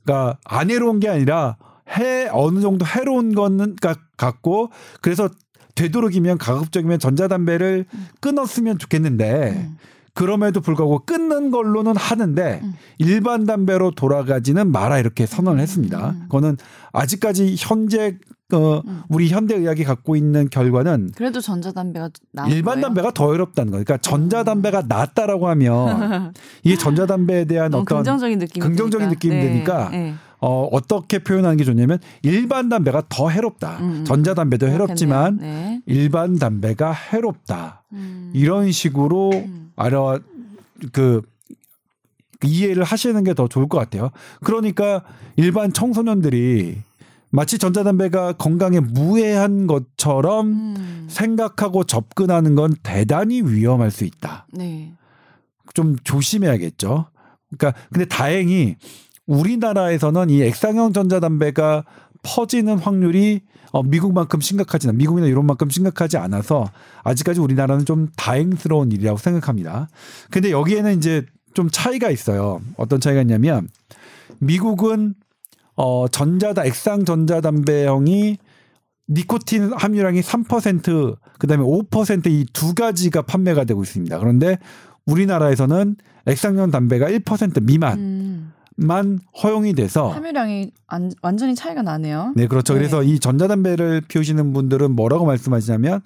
그러니까 안 해로운 게 아니라 해 어느 정도 해로운 거는 같고 그래서 되도록이면 가급적이면 전자담배를 끊었으면 좋겠는데 음. 그럼에도 불구하고 끊는 걸로는 하는데 음. 일반 담배로 돌아가지는 마라 이렇게 선언을 했습니다. 음. 그거는 아직까지 현재 어, 음. 우리 현대 의학이 갖고 있는 결과는 그래도 전자담배가 일반 거예요? 담배가 더 어렵다는 거예요. 그러니까 전자담배가 낫다라고 하면 이게 전자담배에 대한 어떤 긍정적인 느낌 긍정적인 느낌이 네. 드니까 네. 어, 어떻게 표현하는 게 좋냐면 일반 담배가 더 해롭다. 음. 음. 전자담배도 해롭지만 네. 일반 담배가 해롭다. 음. 이런 식으로 음. 알아 그 이해를 하시는 게 더 좋을 것 같아요. 그러니까 일반 청소년들이 마치 전자담배가 건강에 무해한 것처럼 음. 생각하고 접근하는 건 대단히 위험할 수 있다. 네. 좀 조심해야겠죠. 그러니까 근데 다행히 우리나라에서는 이 액상형 전자담배가 퍼지는 확률이 어, 미국만큼 심각하지 않, 미국이나 유럽만큼 심각하지 않아서 아직까지 우리나라는 좀 다행스러운 일이라고 생각합니다. 근데 여기에는 이제 좀 차이가 있어요. 어떤 차이가 있냐면 미국은 어 전자다 액상 전자담배형이 니코틴 함유량이 3% 그다음에 5%이 두 가지가 판매가 되고 있습니다. 그런데 우리나라에서는 액상형 담배가 1% 미만 음. 만 허용이 돼서 함유량이 안, 완전히 차이가 나네요. 네, 그렇죠. 네. 그래서 이 전자담배를 피우시는 분들은 뭐라고 말씀하시냐면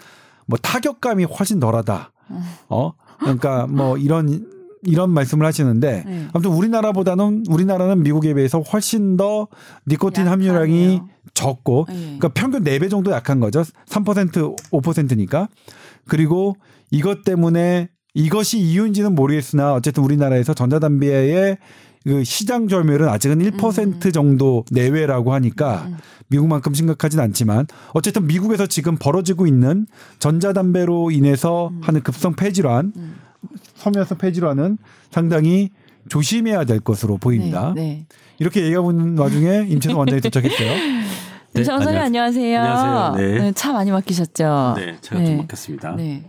뭐 타격감이 훨씬 덜하다. 음. 어, 그러니까 뭐 이런 이런 말씀을 하시는데 네. 아무튼 우리나라보다는 우리나라는 미국에 비해서 훨씬 더 니코틴 약하네요. 함유량이 적고 네. 그러니까 평균 4배 정도 약한 거죠. 3% 5%니까. 그리고 이것 때문에 이것이 이유인지는 모르겠으나 어쨌든 우리나라에서 전자담배의 그 시장 점유율은 아직은 1% 음. 정도 내외라고 하니까 음. 미국만큼 심각하진 않지만 어쨌든 미국에서 지금 벌어지고 있는 전자담배로 인해서 음. 하는 급성 폐질환, 음. 섬유화성 폐질환은 상당히 조심해야 될 것으로 보입니다. 네, 네. 이렇게 얘기하고 있는 와중에 임채성 원장이 도착했어요. 네, 임채성 선생님 안녕하세요. 안녕하세요. 네. 네. 차 많이 막히셨죠? 네, 차가 좀 네. 막혔습니다. 네.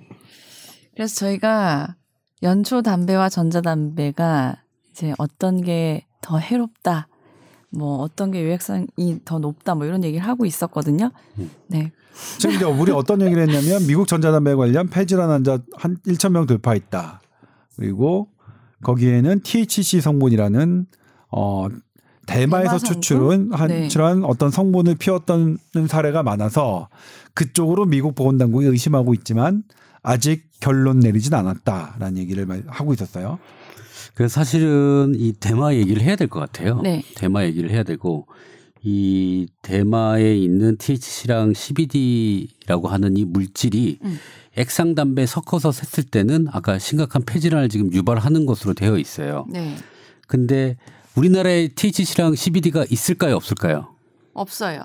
그래서 저희가 연초 담배와 전자담배가 이제 어떤 게 더 해롭다, 뭐 어떤 게 유해성이 더 높다, 뭐 이런 얘기를 하고 있었거든요. 음. 네. 지금 이제 우리 어떤 얘기를 했냐면 미국 전자담배 관련 폐질환 환자 한 1천 명 돌파했다. 그리고 거기에는 THC 성분이라는 어 대마에서 추출은 한 네. 어떤 성분을 피웠던 사례가 많아서 그쪽으로 미국 보건당국이 의심하고 있지만 아직 결론 내리진 않았다라는 얘기를 하고 있었어요. 그래서 사실은 이 대마 얘기를 해야 될 것 같아요. 네. 대마 얘기를 해야 되고 이 대마에 있는 THC랑 CBD라고 하는 이 물질이 음. 액상 담배 섞어서 샜을 때는 아까 심각한 폐질환을 지금 유발하는 것으로 되어 있어요. 네. 근데 우리나라에 THC랑 CBD가 있을까요, 없을까요? 없어요.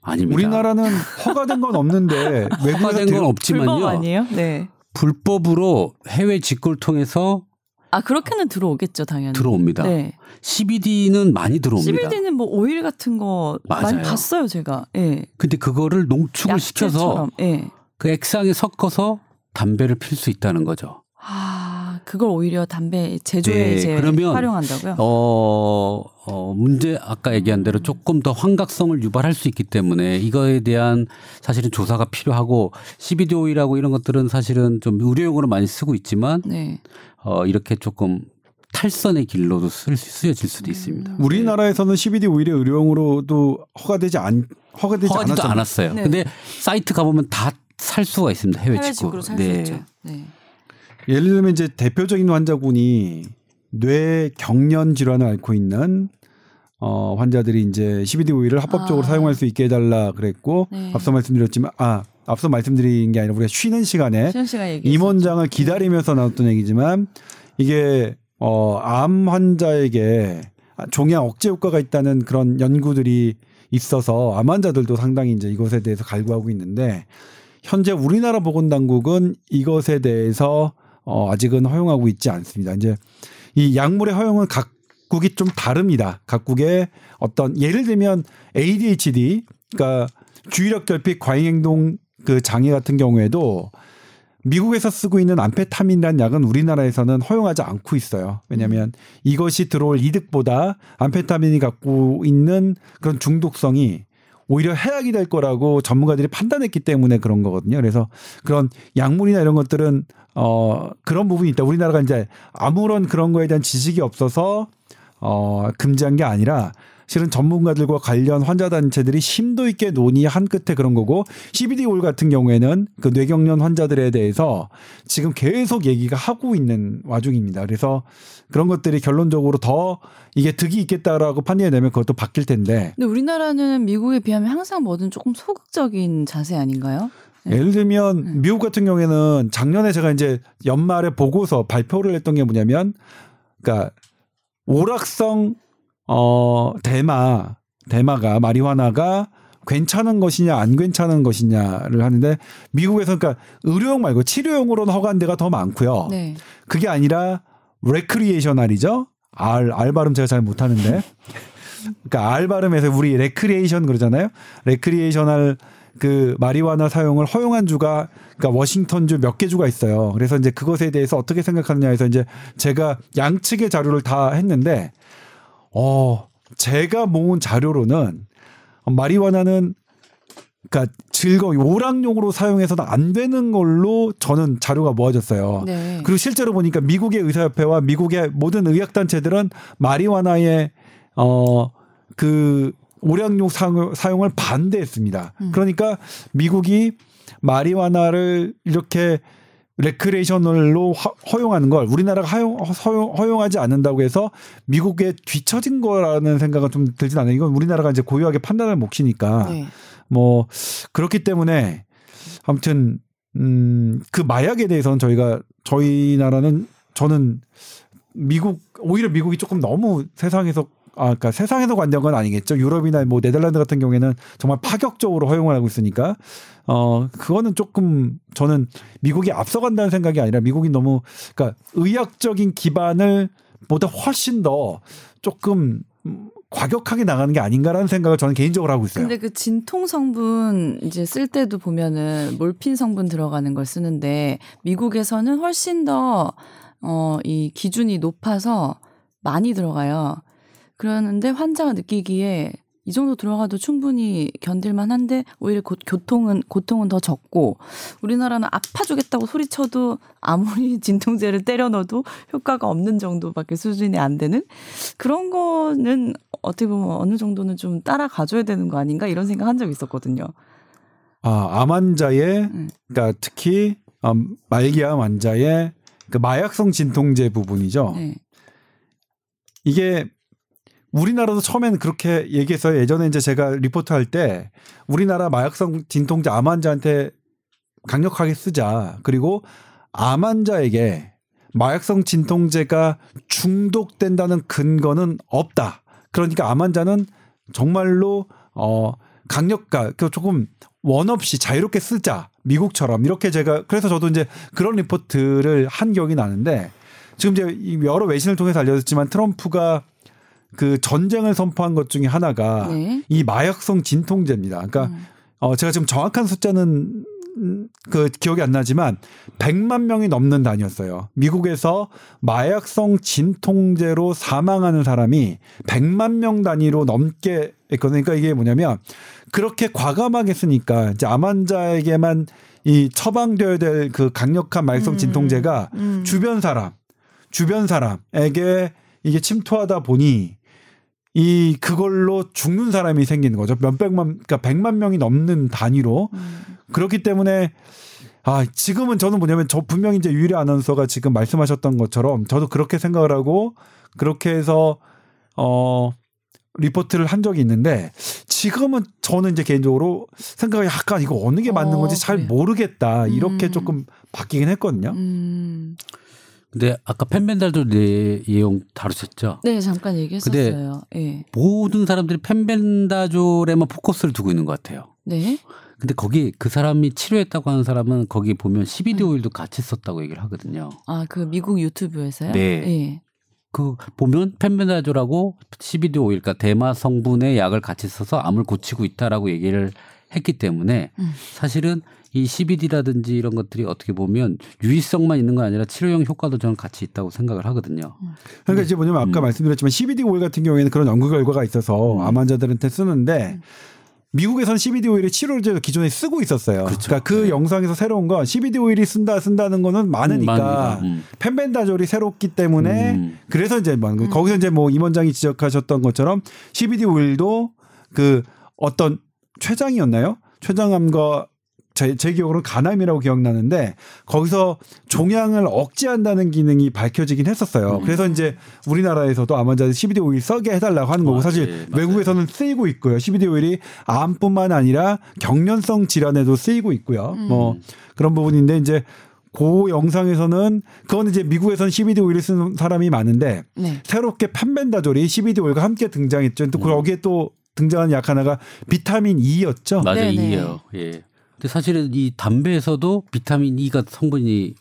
아닙니다. 우리나라는 허가된 건 없는데 허가된 건 없지만요. 불법 아니에요? 네. 불법으로 해외 직구를 통해서 아 그렇게는 들어오겠죠 당연히 들어옵니다. 네. CBD는 많이 들어옵니다. CBD는 뭐 오일 같은 거 맞아요. 많이 봤어요 제가. 예. 네. 근데 그거를 농축을 약재처럼. 시켜서 네. 그 액상에 섞어서 담배를 필 수 있다는 거죠. 아 그걸 오히려 담배 제조에 네, 이제 그러면 활용한다고요? 어, 어 문제 아까 얘기한 대로 조금 더 환각성을 유발할 수 있기 때문에 이거에 대한 사실은 조사가 필요하고 CBD 오일하고 이런 것들은 사실은 좀 의료용으로 많이 쓰고 있지만 네. 어, 이렇게 조금 탈선의 길로도 쓸, 쓰여질 수도 있습니다. 우리나라에서는 CBD 오일의 의료용으로도 허가되지 않 허가되지 허가되지 않았어요. 네. 근데 사이트 가보면 다 살 수가 있습니다. 해외 직구. 네. 네. 예를 들면 이제 대표적인 환자군이 뇌 경련 질환을 앓고 있는 어, 환자들이 이제 CBD 오일을 합법적으로 아. 사용할 수 있게 해달라 그랬고 네. 앞서 말씀드렸지만 아 앞서 말씀드린 게 아니라 우리가 쉬는 시간에 쉬는 임원장을 기다리면서 나왔던 얘기지만 이게 어, 암 환자에게 종양 억제 효과가 있다는 그런 연구들이 있어서 암 환자들도 상당히 이제 이것에 대해서 갈구하고 있는데 현재 우리나라 보건당국은 이것에 대해서 어, 아직은 허용하고 있지 않습니다. 이제 이 약물의 허용은 각국이 좀 다릅니다. 각국의 어떤 예를 들면 ADHD, 그러니까 주의력 결핍 과잉 행동 그 장애 같은 경우에도 미국에서 쓰고 있는 암페타민이라는 약은 우리나라에서는 허용하지 않고 있어요. 왜냐하면 음. 이것이 들어올 이득보다 암페타민이 갖고 있는 그런 중독성이 오히려 해악이 될 거라고 전문가들이 판단했기 때문에 그런 거거든요. 그래서 그런 약물이나 이런 것들은 어 그런 부분이 있다. 우리나라가 이제 아무런 그런 거에 대한 지식이 없어서 어 금지한 게 아니라 실은 전문가들과 관련 환자 단체들이 심도 있게 논의한 끝에 그런 거고 CBD 올 같은 경우에는 그 뇌경련 환자들에 대해서 지금 계속 얘기가 하고 있는 와중입니다. 그래서 그런 것들이 결론적으로 더 이게 득이 있겠다라고 판단이 되면 그것도 바뀔 텐데. 근데 우리나라는 미국에 비하면 항상 뭐든 조금 소극적인 자세 아닌가요? 네. 예를 들면 네. 미국 같은 경우에는 작년에 제가 이제 연말에 보고서 발표를 했던 게 뭐냐면 그러니까 오락성 어, 대마 대마가 마리화나가 괜찮은 것이냐 안 괜찮은 것이냐를 하는데 미국에서 그러니까 의료용 말고 치료용으로는 허가한 데가 더 많고요. 네. 그게 아니라 recreational이죠. R, R 발음 제가 잘 못하는데. 그러니까 R 발음에서 우리 레크리에이션 그러잖아요. recreational 그 마리화나 사용을 허용한 주가 그러니까 워싱턴주 몇 개 주가 있어요. 그래서 이제 그것에 대해서 어떻게 생각하느냐 해서 이제 제가 양측의 자료를 다 했는데 어 제가 모은 자료로는 마리화나는 그러니까 즐거운 오락용으로 사용해서는 안 되는 걸로 저는 자료가 모아졌어요. 네. 그리고 실제로 보니까 미국의 의사협회와 미국의 모든 의학단체들은 마리화나의 어그 오락용 사용을 반대했습니다. 음. 그러니까 미국이 마리화나를 이렇게 레크레이셔널로 허용하는 걸 우리나라가 허용, 허용 하지 않는다고 해서 미국에 뒤처진 거라는 생각은 좀 들진 않아요. 이건 우리나라가 이제 고유하게 판단할 몫이니까 네. 뭐 그렇기 때문에 아무튼 음그 마약에 대해서는 저희가 저희 나라는 저는 미국 오히려 미국이 조금 너무 세상에서 아, 그러니까 세상에서 관대한 건 아니겠죠. 유럽이나 뭐 네덜란드 같은 경우에는 정말 파격적으로 허용을 하고 있으니까 어 그거는 조금 저는 미국이 앞서간다는 생각이 아니라 미국이 너무 그러니까 의학적인 기반을 보다 훨씬 더 조금 과격하게 나가는 게 아닌가라는 생각을 저는 개인적으로 하고 있어요. 근데 그 진통 성분 이제 쓸 때도 보면은 몰핀 성분 들어가는 걸 쓰는데 미국에서는 훨씬 더 어, 이 기준이 높아서 많이 들어가요. 그러는데 환자가 느끼기에 이 정도 들어가도 충분히 견딜만 한데 오히려 고, 교통은 고통은 더 적고 우리나라는 아파 주겠다고 소리쳐도 아무리 진통제를 때려 넣어도 효과가 없는 정도밖에 수준이 안 되는 그런 거는 어떻게 보면 어느 정도는 좀 따라가 줘야 되는 거 아닌가 이런 생각 한 적이 있었거든요. 아, 암 환자의 음. 그러니까 특히 음, 말기암 환자의 그 마약성 진통제 부분이죠. 네. 이게 우리나라도 처음에는 그렇게 얘기해서 예전에 이제 제가 리포트 할 때 우리나라 마약성 진통제 암 환자한테 강력하게 쓰자. 그리고 암 환자에게 마약성 진통제가 중독된다는 근거는 없다. 그러니까 암 환자는 정말로 어 강력가 그 조금 원 없이 자유롭게 쓰자. 미국처럼 이렇게 제가 그래서 저도 이제 그런 리포트를 한 기억이 나는데 지금 이제 여러 외신을 통해서 알려졌지만 트럼프가 그 전쟁을 선포한 것 중에 하나가 네. 이 마약성 진통제입니다. 그러니까 음. 어 제가 지금 정확한 숫자는 그 기억이 안 나지만 100만 명이 넘는 단위였어요. 미국에서 마약성 진통제로 사망하는 사람이 100만 명 단위로 넘게 했거든요. 그러니까 이게 뭐냐면 그렇게 과감하게 쓰니까 이제 암 환자에게만 이 처방되어야 될 그 강력한 마약성 음. 진통제가 음. 주변 사람, 주변 사람에게 이게 침투하다 보니 이 그걸로 죽는 사람이 생기는 거죠. 몇백만 그러니까 백만 명이 넘는 단위로. 음. 그렇기 때문에 아, 지금은 저는 뭐냐면 저 분명히 이제 유일의 아나운서가 지금 말씀하셨던 것처럼 저도 그렇게 생각을 하고 그렇게 해서 어 리포트를 한 적이 있는데 지금은 저는 이제 개인적으로 생각이 약간 이거 어느 게 맞는 건지 어, 잘 그래. 모르겠다 이렇게 음. 조금 바뀌긴 했거든요. 음. 근데 아까 펜벤다조 내용 다루셨죠? 네, 잠깐 얘기했었어요. 네. 모든 사람들이 펜벤다졸에만 포커스를 두고 있는 것 같아요. 네. 근데 거기 그 사람이 치료했다고 하는 사람은 거기 보면 CBD 음. 오일도 같이 썼다고 얘기를 하거든요. 아, 그 미국 유튜브에서요? 네. 네. 그 보면 펜벤다졸하고 CBD 오일, 그러니까 대마 성분의 약을 같이 써서 암을 고치고 있다라고 얘기를 했기 때문에 음. 사실은 이 CBD라든지 이런 것들이 어떻게 보면 유의성만 있는 건 아니라 치료용 효과도 저는 같이 있다고 생각을 하거든요. 음. 그러니까 이제 뭐냐면 아까 음. 말씀드렸지만 CBD 오일 같은 경우에는 그런 연구 결과가 있어서 음. 암 환자들한테 쓰는데 음. 미국에서는 CBD 오일을 치료제로 기존에 쓰고 있었어요. 그렇죠. 그러니까 그 네. 영상에서 새로운 건 CBD 오일이 쓴다 쓴다는 거는 많으니까 음, 펜벤다졸이 새롭기 때문에 음. 그래서 이제 뭐 음. 거기서 이제 뭐 임원장이 지적하셨던 것처럼 CBD 오일도 그 어떤 췌장이었나요? 췌장암과 제, 제 기억으로는 간암이라고 기억나는데 거기서 종양을 억제한다는 기능이 밝혀지긴 했었어요. 음. 그래서 이제 우리나라에서도 암 환자들 CBD 오일 써게 해달라고 하는 거고 아, 사실 네, 외국에서는 쓰이고 있고요. CBD 오일이 암뿐만 아니라 경련성 질환에도 쓰이고 있고요. 음. 뭐 그런 부분인데 이제 그 영상에서는 그건 이제 미국에서는 CBD 오일을 쓰는 사람이 많은데 네. 새롭게 판벤다졸이 CBD 오일과 함께 등장했죠. 또 음. 거기에 또 등장하는 약 하나가 비타민 E였죠. 맞아요, E예요. 예. 근데 사실은 이 담배에서도 비타민 E가 성분이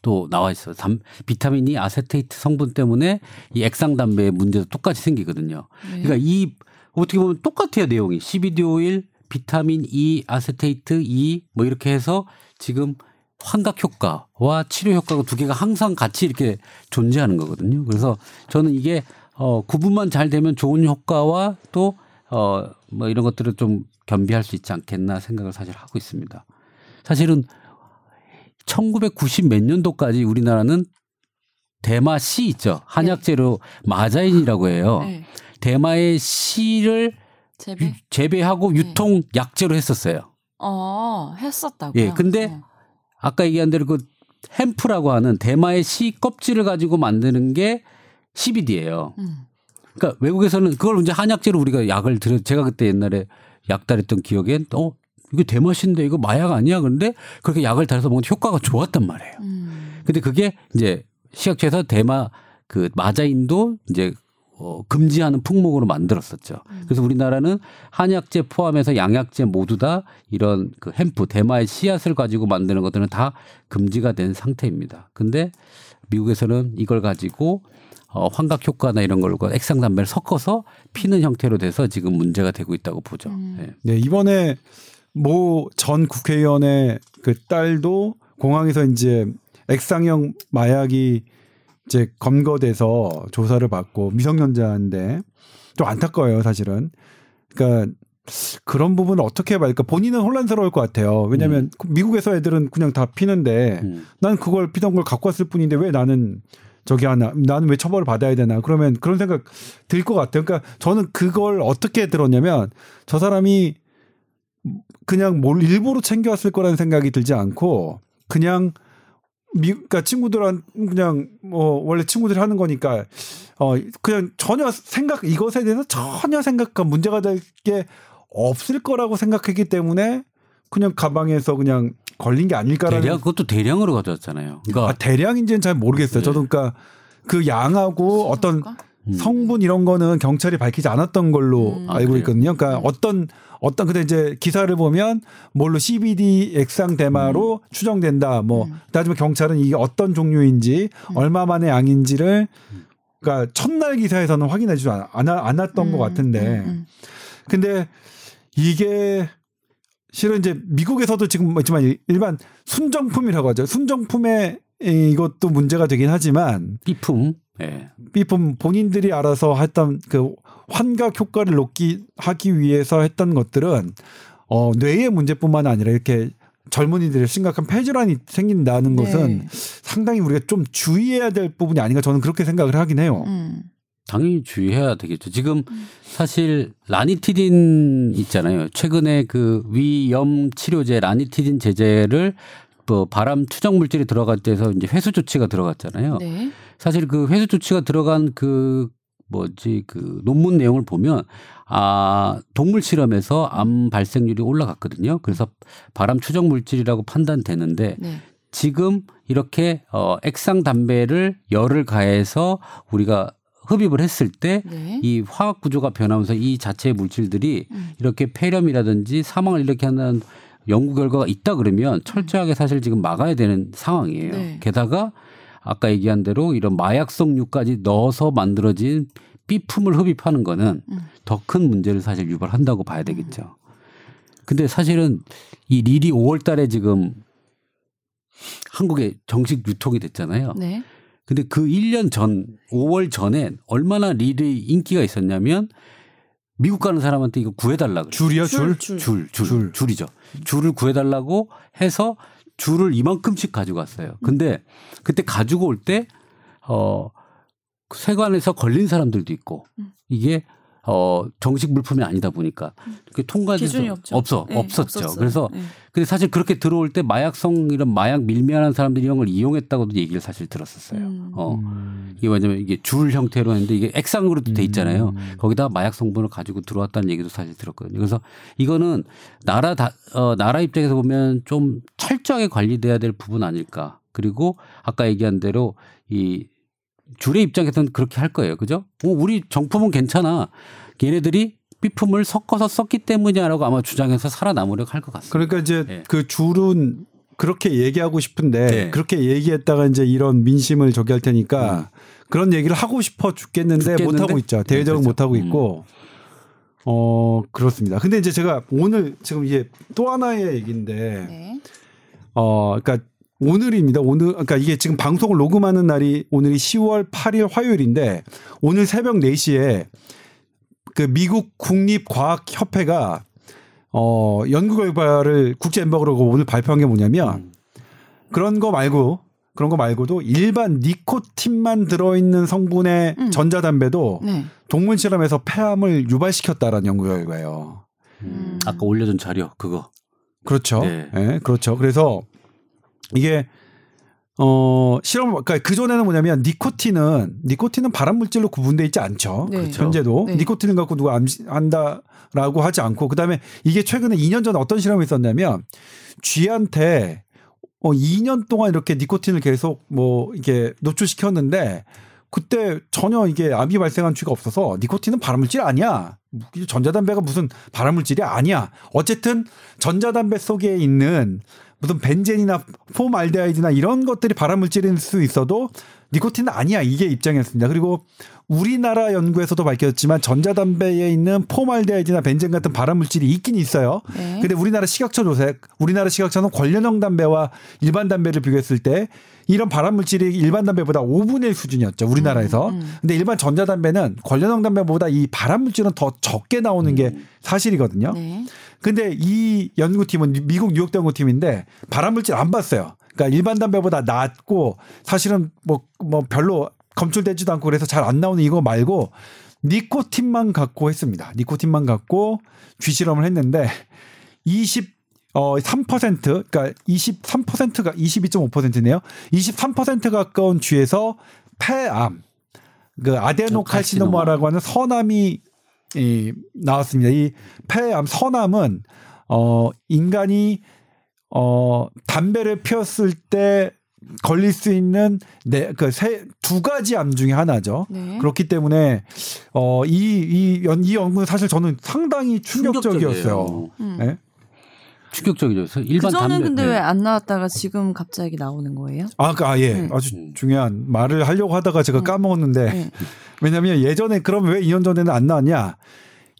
또 나와 있어요. 담, 비타민 E 아세테이트 성분 때문에 이 액상 담배의 문제도 똑같이 생기거든요. 네. 그러니까 이 어떻게 보면 똑같아요 내용이 CBD 오일, 비타민 E, 아세테이트 E 뭐 이렇게 해서 지금 환각 효과와 치료 효과가 두 개가 항상 같이 이렇게 존재하는 거거든요. 그래서 저는 이게 어 구분만 잘 되면 좋은 효과와 또 어 뭐 이런 것들을 좀 겸비할 수 있지 않겠나 생각을 사실 하고 있습니다. 사실은 1990 몇 년도까지 우리나라는 대마 씨 있죠. 한약재로 네. 마자인이라고 해요. 네. 대마의 씨를 재배? 재배하고 네. 유통 약재로 했었어요. 어, 했었다고요. 예. 근데 어. 아까 얘기한 대로 그 햄프라고 하는 대마의 씨 껍질을 가지고 만드는 게 CBD예요. 음. 그러니까 외국에서는 그걸 이제 한약재로 우리가 약을 들여 제가 그때 옛날에 약달했던 기억엔 어 이거 대마신데 이거 마약 아니야? 그런데 그렇게 약을 달아서 먹는 효과가 좋았단 말이에요. 음. 근데 그게 이제 시약처에서 대마 그 마자인도 이제 어, 금지하는 품목으로 만들었었죠. 음. 그래서 우리나라는 한약재 포함해서 양약재 모두 다 이런 그 햄프, 대마의 씨앗을 가지고 만드는 것들은 다 금지가 된 상태입니다. 근데 미국에서는 이걸 가지고 어, 환각 효과나 이런 걸과 액상 담배를 섞어서 피는 형태로 돼서 지금 문제가 되고 있다고 보죠. 음. 네. 네, 이번에 모전 국회의원의 그 딸도 공항에서 이제 액상형 마약이 이제 검거돼서 조사를 받고 미성년자인데 좀 안타까워요, 사실은. 그러니까 그런 부분을 어떻게 말까 본인은 혼란스러울 것 같아요. 왜냐하면 음. 미국에서 애들은 그냥 다 피는데 음. 난 그걸 피던 걸 갖고 왔을 뿐인데 왜 나는 저기 하나 나는 왜 처벌을 받아야 되나 그러면 그런 생각 들 것 같아요. 그러니까 저는 그걸 어떻게 들었냐면 저 사람이 그냥 뭘 일부러 챙겨왔을 거라는 생각이 들지 않고 그냥 미, 그러니까 친구들한 그냥 뭐 원래 친구들이 하는 거니까 어 그냥 전혀 생각 이것에 대해서 전혀 생각과 문제가 될 게 없을 거라고 생각했기 때문에 그냥 가방에서 그냥 걸린 게 아닐까라는 대량 그것도 대량으로 가져왔잖아요. 그러니까 아, 대량인지는 잘 모르겠어요. 네. 저도 그러니까 그 양하고 어떤 음. 성분 이런 거는 경찰이 밝히지 않았던 걸로 음. 알고 있거든요. 그러니까 음. 어떤 어떤 근데 이제 기사를 보면 뭘로 CBD 액상 대마로 음. 추정된다. 뭐 음. 나중에 경찰은 이게 어떤 종류인지 음. 얼마만의 양인지를 그러니까 첫날 기사에서는 확인하지 않았던 것 같은데 근데 이게 실은 이제 미국에서도 지금 뭐 있지만 일반 순정품이라고 하죠. 순정품에 이것도 문제가 되긴 하지만 B품, 네. B품 본인들이 알아서 했던 그 환각 효과를 높기 하기 위해서 했던 것들은 어 뇌의 문제뿐만 아니라 이렇게 젊은이들의 심각한 폐질환이 생긴다는 네. 것은 상당히 우리가 좀 주의해야 될 부분이 아닌가 저는 그렇게 생각을 하긴 해요. 음. 당연히 주의해야 되겠죠. 지금 사실 라니티딘 있잖아요. 최근에 그 위염 치료제 라니티딘 제제를 뭐 바람 추적 물질이 들어갈 때에서 이제 회수 조치가 들어갔잖아요. 네. 사실 그 회수 조치가 들어간 그 뭐지 그 논문 내용을 보면 아 동물 실험에서 암 발생률이 올라갔거든요. 그래서 바람 추적 물질이라고 판단되는데 네. 지금 이렇게 어 액상 담배를 열을 가해서 우리가 흡입을 했을 때이 네. 화학 구조가 변하면서 이 자체의 물질들이 음. 이렇게 폐렴이라든지 사망을 일으키게 하는 연구 결과가 있다 그러면 철저하게 사실 지금 막아야 되는 상황이에요. 네. 게다가 아까 얘기한 대로 이런 마약성류까지 넣어서 만들어진 B품을 흡입하는 거는 음. 더큰 문제를 사실 유발한다고 봐야 되겠죠. 근데 사실은 이 릴이 5월 달에 지금 한국에 정식 유통이 됐잖아요. 네. 근데 그 1년 전 5월 전에 얼마나 릴이 인기가 있었냐면 미국 가는 사람한테 이거 구해달라고 줄이야 줄? 줄, 줄, 줄, 줄. 줄이죠. 줄을 구해달라고 해서 줄을 이만큼씩 가지고 왔어요. 근데 그때 가지고 올 때, 어, 세관에서 걸린 사람들도 있고, 음. 이게 어 정식 물품이 아니다 보니까 그 통과돼서 없어 네, 없었죠. 없었어요. 그래서 네. 근데 사실 그렇게 들어올 때 마약성 이런 마약 밀매하는 사람들이 이런 걸 이용했다고도 얘기를 사실 들었었어요. 음. 어 이게 뭐냐면 이게 줄 형태로 했는데 이게 액상으로도 돼 있잖아요. 음. 거기다 마약 성분을 가지고 들어왔다는 얘기도 사실 들었거든요. 그래서 이거는 나라 다 어, 나라 입장에서 보면 좀 철저하게 관리돼야 될 부분 아닐까. 그리고 아까 얘기한 대로 이 줄의 입장에서는 그렇게 할 거예요. 그죠? 어, 우리 정품은 괜찮아. 얘네들이 적비품을 섞어서 썼기 때문이라고 아마 주장해서 살아남으려고 할 것 같습니다. 그러니까 이제 네. 그 줄은 그렇게 얘기하고 싶은데 네. 그렇게 얘기했다가 이제 이런 민심을 저기 할 테니까 음. 그런 얘기를 하고 싶어 죽겠는데, 죽겠는데? 못 하고 있죠. 대외적으로 네, 그렇죠. 못 하고 있고. 음. 어 그렇습니다. 근데 이제 제가 오늘 지금 이게 또 하나의 얘기인데 네. 어 그러니까 오늘입니다. 오늘 그러니까 이게 지금 방송을 녹음하는 날이 오늘이 10월 8일 화요일인데 오늘 새벽 4시에 그 미국 국립과학협회가 어 연구 결과를 국제 엠버그로 오늘 발표한 게 뭐냐면 그런 거 말고 그런 거 말고도 일반 니코틴만 들어있는 성분의 음. 전자담배도 네. 동물 실험에서 폐암을 유발시켰다라는 연구 결과예요. 음. 아까 올려준 자료 그거. 그렇죠. 네. 네. 그렇죠. 그래서 이게 어 실험 그러니까 그 전에는 뭐냐면 니코틴은 니코틴은 발암 물질로 구분돼 있지 않죠. 네. 그렇죠. 현재도 네. 니코틴을 갖고 누가 암시 한다라고 하지 않고 그다음에 이게 최근에 2년 전에 어떤 실험이 있었냐면 쥐한테 어 2년 동안 이렇게 니코틴을 계속 뭐 이게 노출시켰는데 그때 전혀 이게 암이 발생한 쥐가 없어서 니코틴은 발암물질 아니야. 전자담배가 무슨 발암물질이 아니야. 어쨌든 전자담배 속에 있는 무슨 벤젠이나 포말데하이드나 이런 것들이 발암물질일 수 있어도 니코틴은 아니야 이게 입장이었습니다. 그리고 우리나라 연구에서도 밝혀졌지만 전자담배에 있는 포말데하이드나 벤젠 같은 발암물질이 있긴 있어요. 네. 근데 우리나라 시각처 조색, 우리나라 시각처는 관련형 담배와 일반 담배를 비교했을 때 이런 발암물질이 일반 담배보다 5분의 1 수준이었죠. 우리나라에서. 음, 음. 근데 일반 전자담배는 관련형 담배보다 이 발암물질은 더 적게 나오는 음. 게 사실이거든요. 네. 근데 이 연구팀은 미국 뉴욕 연구팀인데 발암물질 안 봤어요. 그러니까 일반 담배보다 낫고 사실은 뭐뭐 뭐 별로 검출되지도 않고 그래서 잘 안 나오는 이거 말고 니코틴만 갖고 했습니다. 니코틴만 갖고 쥐 실험을 했는데 20 어, 3% 그러니까 23%가 22.5%네요. 23% 가까운 쥐에서 폐암 그 아데노칼시노마라고 하는 선암이 이 나왔습니다. 이 폐암 선암은 어 인간이 어 담배를 피웠을 때 걸릴 수 있는 네그세두 가지 암 중에 하나죠. 네. 그렇기 때문에 어이이이 이 연구는 사실 저는 상당히 충격적이었어요. 음. 네? 충격적이죠. 일반 그전에 담배. 근데 네. 왜안 나왔다가 지금 갑자기 나오는 거예요? 아, 그, 아 예. 네. 아주 중요한 말을 하려고 하다가 제가 음. 까먹었는데 네. 왜냐하면 예전에 그럼 왜 2년 전에는 안 나왔냐?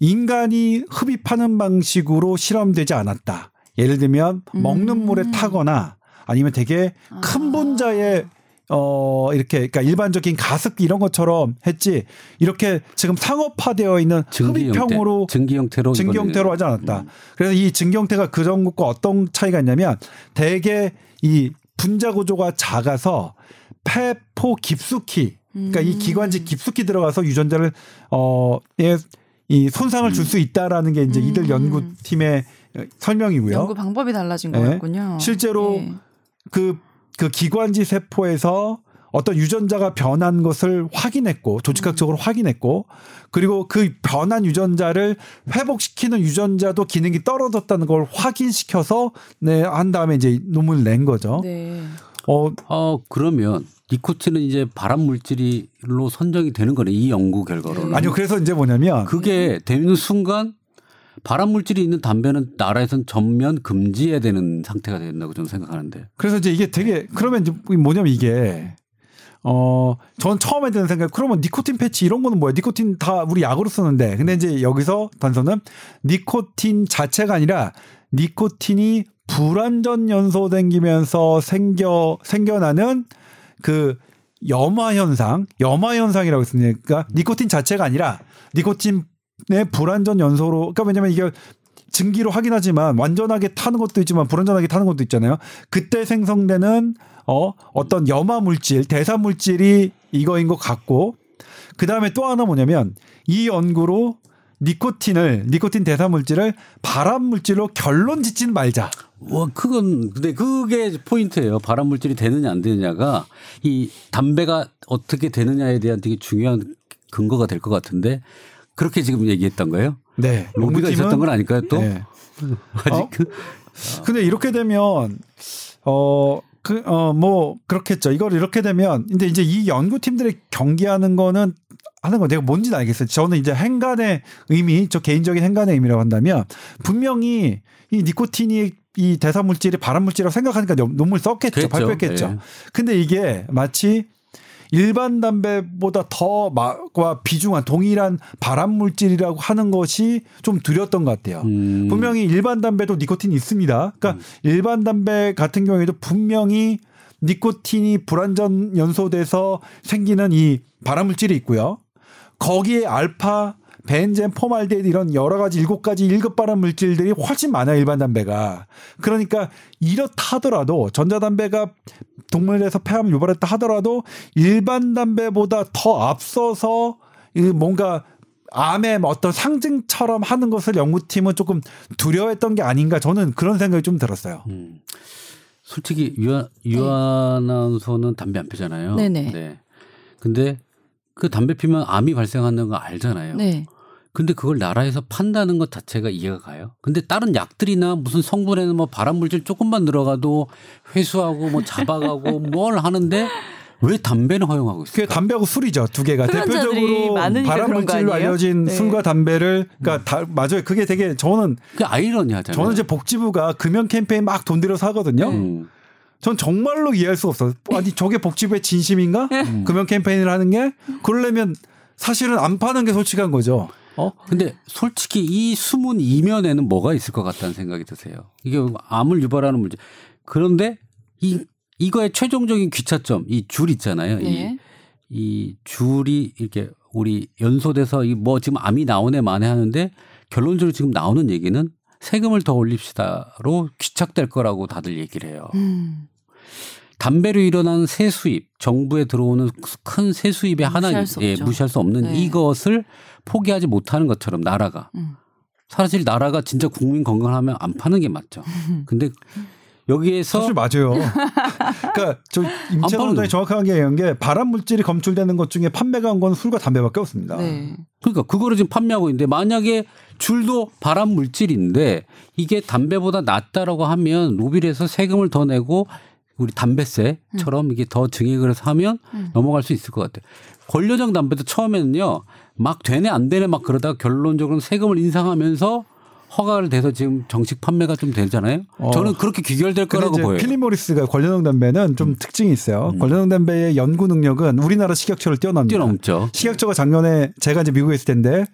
인간이 흡입하는 방식으로 실험되지 않았다. 예를 들면 먹는 물에 음. 타거나 아니면 되게 큰 아. 분자의 어 이렇게 그러니까 일반적인 가습기 이런 것처럼 했지 이렇게 지금 상업화되어 있는 흡입형으로 증기 형태로 증기 형태로 하지 않았다. 음. 그래서 이 증기 형태가 그전 것과 어떤 차이가 있냐면 대개 이 분자 구조가 작아서 폐포 깊숙이 그러니까 음. 이 기관지 깊숙이 들어가서 유전자를 어이 손상을 줄 수 있다라는 게 이제 음. 이들 연구팀의 설명이고요. 연구 방법이 달라진 네. 거였군요. 실제로 네. 그 그 기관지 세포에서 어떤 유전자가 변한 것을 확인했고 조직학적으로 음. 확인했고 그리고 그 변한 유전자를 회복시키는 유전자도 기능이 떨어졌다는 걸 확인시켜서 네 한 다음에 이제 논문을 낸 거죠. 네. 어, 어 그러면 니코틴은 이제 발암 물질로 선정이 되는 거네 이 연구 결과로는. 네. 아니요 그래서 이제 뭐냐면 그게 되는 순간 발암 물질이 있는 담배는 나라에선 전면 금지해야 되는 상태가 된다고 저는 생각하는데. 그래서 이제 이게 되게 그러면 이제 뭐냐면 이게 어, 전 처음에 드는 생각, 그러면 니코틴 패치 이런 거는 뭐야? 니코틴 다 우리 약으로 쓰는데. 근데 이제 여기서 단서는 니코틴 자체가 아니라 니코틴이 불완전 연소된기면서 생겨, 생겨나는 그 염화 현상, 염화 현상이라고 했습니다. 그러니까 니코틴 자체가 아니라 니코틴 네, 불완전 연소로 그러니까 왜냐면 이게 증기로 확인하지만 완전하게 타는 것도 있지만 불완전하게 타는 것도 있잖아요. 그때 생성되는 어 어떤 염화 물질, 대사 물질이 이거인 것 같고 그 다음에 또 하나 뭐냐면 이 연구로 니코틴을 니코틴 대사 물질을 발암 물질로 결론 짓지는 말자. 와, 그건 근데 그게 포인트예요. 발암 물질이 되느냐 안 되느냐가 이 담배가 어떻게 되느냐에 대한 되게 중요한 근거가 될 것 같은데 그렇게 지금 얘기했던 거예요? 네. 로비가 있었던 건 아닐까요 또? 네. 아직. 어? 근데 이렇게 되면 어. 그, 어, 뭐, 그렇겠죠. 이걸 이렇게 되면, 근데 이제 이 연구팀들이 경계하는 거는 하는 건 내가 뭔지는 알겠어요. 저는 이제 행간의 의미, 저 개인적인 행간의 의미라고 한다면 분명히 이 니코틴이 이 대사 물질이 발암 물질이라고 생각하니까 논문 썼겠죠. 발표했겠죠. 네. 근데 이게 마치 일반 담배보다 더와 비중한 동일한 발암 물질이라고 하는 것이 좀 두렸던 것 같아요. 음. 분명히 일반 담배도 니코틴이 있습니다. 그러니까 음. 일반 담배 같은 경우에도 분명히 니코틴이 불완전 연소돼서 생기는 이 발암 물질이 있고요. 거기에 알파 벤젠, 포말데이드 이런 여러 가지 일곱 가지 일급 발암 물질들이 훨씬 많아요 일반 담배가. 그러니까 이렇다 하더라도 전자담배가 동물에서 폐암을 유발했다 하더라도 일반 담배보다 더 앞서서 뭔가 암의 어떤 상징처럼 하는 것을 연구팀은 조금 두려워했던 게 아닌가 저는 그런 생각이 좀 들었어요. 음. 솔직히 유아 유아 나운서는 담배 안 피잖아요. 네네. 네. 근데 그 담배 피면 암이 발생하는 거 알잖아요. 네. 근데 그걸 나라에서 판다는 것 자체가 이해가 가요. 근데 다른 약들이나 무슨 성분에는 뭐 발암 물질 조금만 들어가도 회수하고 뭐 잡아가고 뭘 하는데 왜 담배는 허용하고 있어요? 그게 담배하고 술이죠 두 개가 대표적으로 발암 물질로 알려진 네. 술과 담배를 그러니까 음. 다 맞아요. 그게 되게 저는 그 아이러니하잖아요. 저는 이제 복지부가 금연 캠페인 막 돈 들여서 하거든요. 음. 전 정말로 이해할 수 없어. 아니 저게 복지부의 진심인가? 음. 금연 캠페인을 하는 게 그러려면 사실은 안 파는 게 솔직한 거죠. 어? 근데 솔직히 이 숨은 이면에는 뭐가 있을 것 같다는 생각이 드세요. 이게 암을 유발하는 문제. 그런데 이 이거의 최종적인 귀차점 이 줄 있잖아요. 네. 이, 이 줄이 이렇게 우리 연소돼서 이 뭐 지금 암이 나오네 만에 하는데 결론적으로 지금 나오는 얘기는 세금을 더 올립시다로 귀착될 거라고 다들 얘기를 해요. 음. 담배로 일어나는 세수입, 정부에 들어오는 큰 세수입의 하나, 예, 무시할 수 없는 네. 이것을 포기하지 못하는 것처럼 나라가 음. 사실 나라가 진짜 국민 건강하면 안 파는 게 맞죠. 근데 여기에서 사실 맞아요. 그러니까 저 임채원 원장이 정확하게 얘기한 게 발암 물질이 검출되는 것 중에 판매가 한 건 술과 담배밖에 없습니다. 네. 그러니까 그거를 지금 판매하고 있는데 만약에 줄도 발암 물질인데 이게 담배보다 낫다라고 하면 로비에서 세금을 더 내고 우리 담배세처럼 음. 이게 더 증액을 해서 하면 음. 넘어갈 수 있을 것 같아요. 권료적 담배도 처음에는요 막 되네 안 되네 막 그러다가 결론적으로는 세금을 인상하면서 허가를 돼서 지금 정식 판매가 좀 되잖아요. 어. 저는 그렇게 귀결될 거라고 보여요. 필립 모리스가 권련형 담배는 좀 음. 특징이 있어요. 음. 권련형 담배의 연구 능력은 우리나라 식약처를 뛰어넘니다. 뛰어넘죠. 식약처가 작년에 제가 이제 미국에 있을 텐데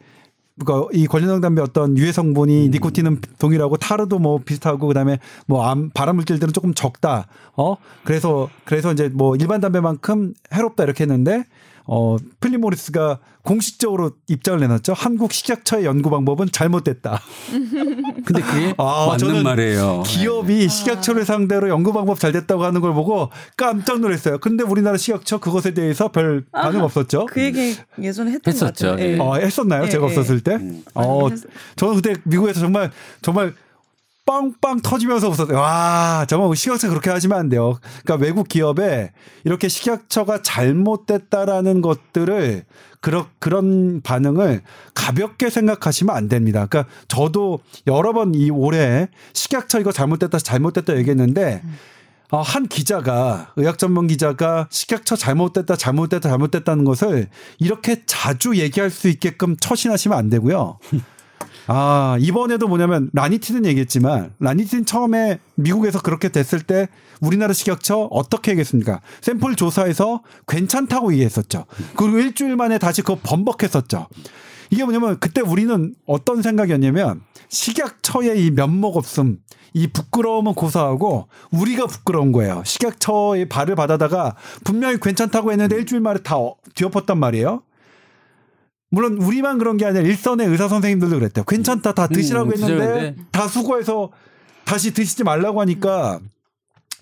그러니까 이 권련형 담배 어떤 유해 성분이 음. 니코틴은 동일하고 타르도 뭐 비슷하고 그다음에 뭐 암, 발암 물질들은 조금 적다. 어 그래서 그래서 이제 뭐 일반 담배만큼 해롭다 이렇게 했는데 어, 필리모리스가 공식적으로 입장을 내놨죠. 한국 식약처의 연구 방법은 잘못됐다. 근데 그게 아, 맞는 말이에요. 기업이 네. 식약처를 상대로 연구 방법 잘 됐다고 하는 걸 보고 깜짝 놀랐어요. 근데 우리나라 식약처 그것에 대해서 별 반응 없었죠. 그 얘기 예전에 했던 했었죠. 예. 어, 했었나요? 예, 제가 예. 없었을 때? 음. 어, 저는 그때 미국에서 정말 정말 빵빵 터지면서 웃었어요. 와, 정말 식약처 그렇게 하시면 안 돼요. 그러니까 외국 기업에 이렇게 식약처가 잘못됐다라는 것들을 그런 그런 반응을 가볍게 생각하시면 안 됩니다. 그러니까 저도 여러 번 이 올해 식약처 이거 잘못됐다 잘못됐다 얘기했는데 어, 한 기자가 의학 전문 기자가 식약처 잘못됐다 잘못됐다 잘못됐다는 것을 이렇게 자주 얘기할 수 있게끔 처신하시면 안 되고요. 아, 이번에도 뭐냐면 라니틴은 얘기했지만 라니틴 처음에 미국에서 그렇게 됐을 때 우리나라 식약처 어떻게 얘기했습니까? 샘플 조사에서 괜찮다고 얘기했었죠. 그리고 일주일 만에 다시 그거 번복했었죠. 이게 뭐냐면 그때 우리는 어떤 생각이었냐면 식약처의 이 면목 없음, 이 부끄러움은 고사하고 우리가 부끄러운 거예요. 식약처의 발을 받아다가 분명히 괜찮다고 했는데 일주일 만에 다 뒤엎었단 말이에요. 물론 우리만 그런 게 아니라 일선의 의사 선생님들도 그랬대요. 괜찮다 다 드시라고 음, 했는데 다 수고해서 다시 드시지 말라고 하니까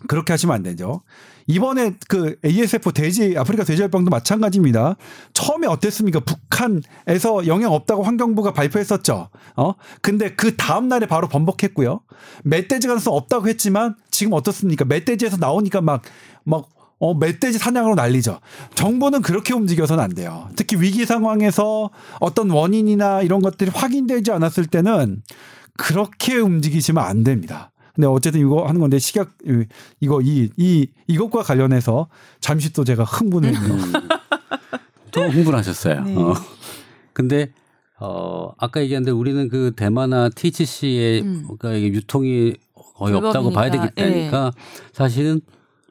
그렇게 하시면 안 되죠. 이번에 그 ASF 돼지 아프리카 돼지열병도 마찬가지입니다. 처음에 어땠습니까? 북한에서 영향 없다고 환경부가 발표했었죠. 어? 근데 그 다음 날에 바로 번복했고요. 멧돼지 가능성 없다고 했지만 지금 어떻습니까? 멧돼지에서 나오니까 막막 어, 멧돼지 사냥으로 난리죠. 정부는 그렇게 움직여서는 안 돼요. 특히 위기 상황에서 어떤 원인이나 이런 것들이 확인되지 않았을 때는 그렇게 움직이시면 안 됩니다. 근데 어쨌든 이거 하는 건데 식약 이거 이 이 이 것과 관련해서 잠시 또 제가 흥분했네요. 음. 더 흥분하셨어요. 네. 어. 근데 어 아까 얘기한 대로 우리는 그 대마나 THC의 음. 그러니까 이게 유통이 거의 없다고 봐야 되기 때니까 네. 사실은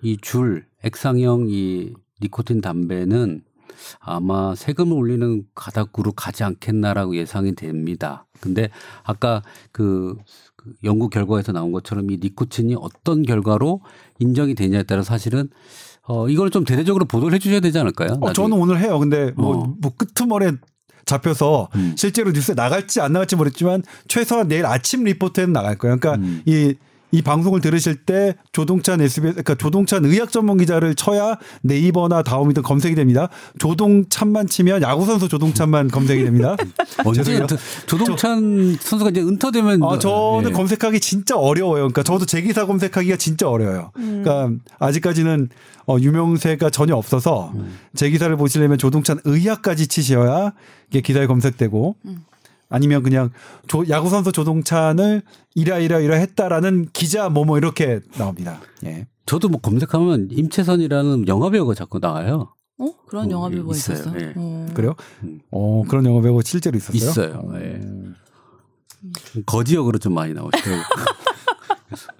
이 줄 액상형 이 니코틴 담배는 아마 세금을 올리는 가닥으로 가지 않겠나라고 예상이 됩니다. 근데 아까 그, 그 연구 결과에서 나온 것처럼 이 니코틴이 어떤 결과로 인정이 되냐에 따라 사실은 어 이걸 좀 대대적으로 보도를 해주셔야 되지 않을까요? 어, 저는 오늘 해요. 근데 뭐, 어. 뭐 끄트머리에 잡혀서 음. 실제로 뉴스에 나갈지 안 나갈지 모르겠지만 최소한 내일 아침 리포트에는 나갈 거예요. 그러니까 음. 이 이 방송을 들으실 때 조동찬 SBS 그러니까 조동찬 의학 전문 기자를 쳐야 네이버나 다음이든 검색이 됩니다. 조동찬만 치면 야구 선수 조동찬만 검색이 됩니다. 언제 조동찬 저, 선수가 이제 은퇴되면 아, 저는 예. 검색하기 진짜 어려워요. 그러니까 저도 제 기사 검색하기가 진짜 어려워요. 음. 그러니까 아직까지는 어, 유명세가 전혀 없어서 음. 제 기사를 보시려면 조동찬 의학까지 치셔야 이게 기사에 검색되고 음. 아니면 그냥 조, 야구 선수 조동찬을 이라 이라 이라 했다라는 기자 뭐뭐 뭐 이렇게 나옵니다. 예. 저도 뭐 검색하면 임채선이라는 영화 배우가 자꾸 나와요. 어 그런 영화 배우가 있어요. 있었어? 예. 어. 그래요? 음. 어 그런 영화 배우가 실제로 있었어요. 있어요. 어. 예. 거지역으로 좀 많이 나오시더라고요.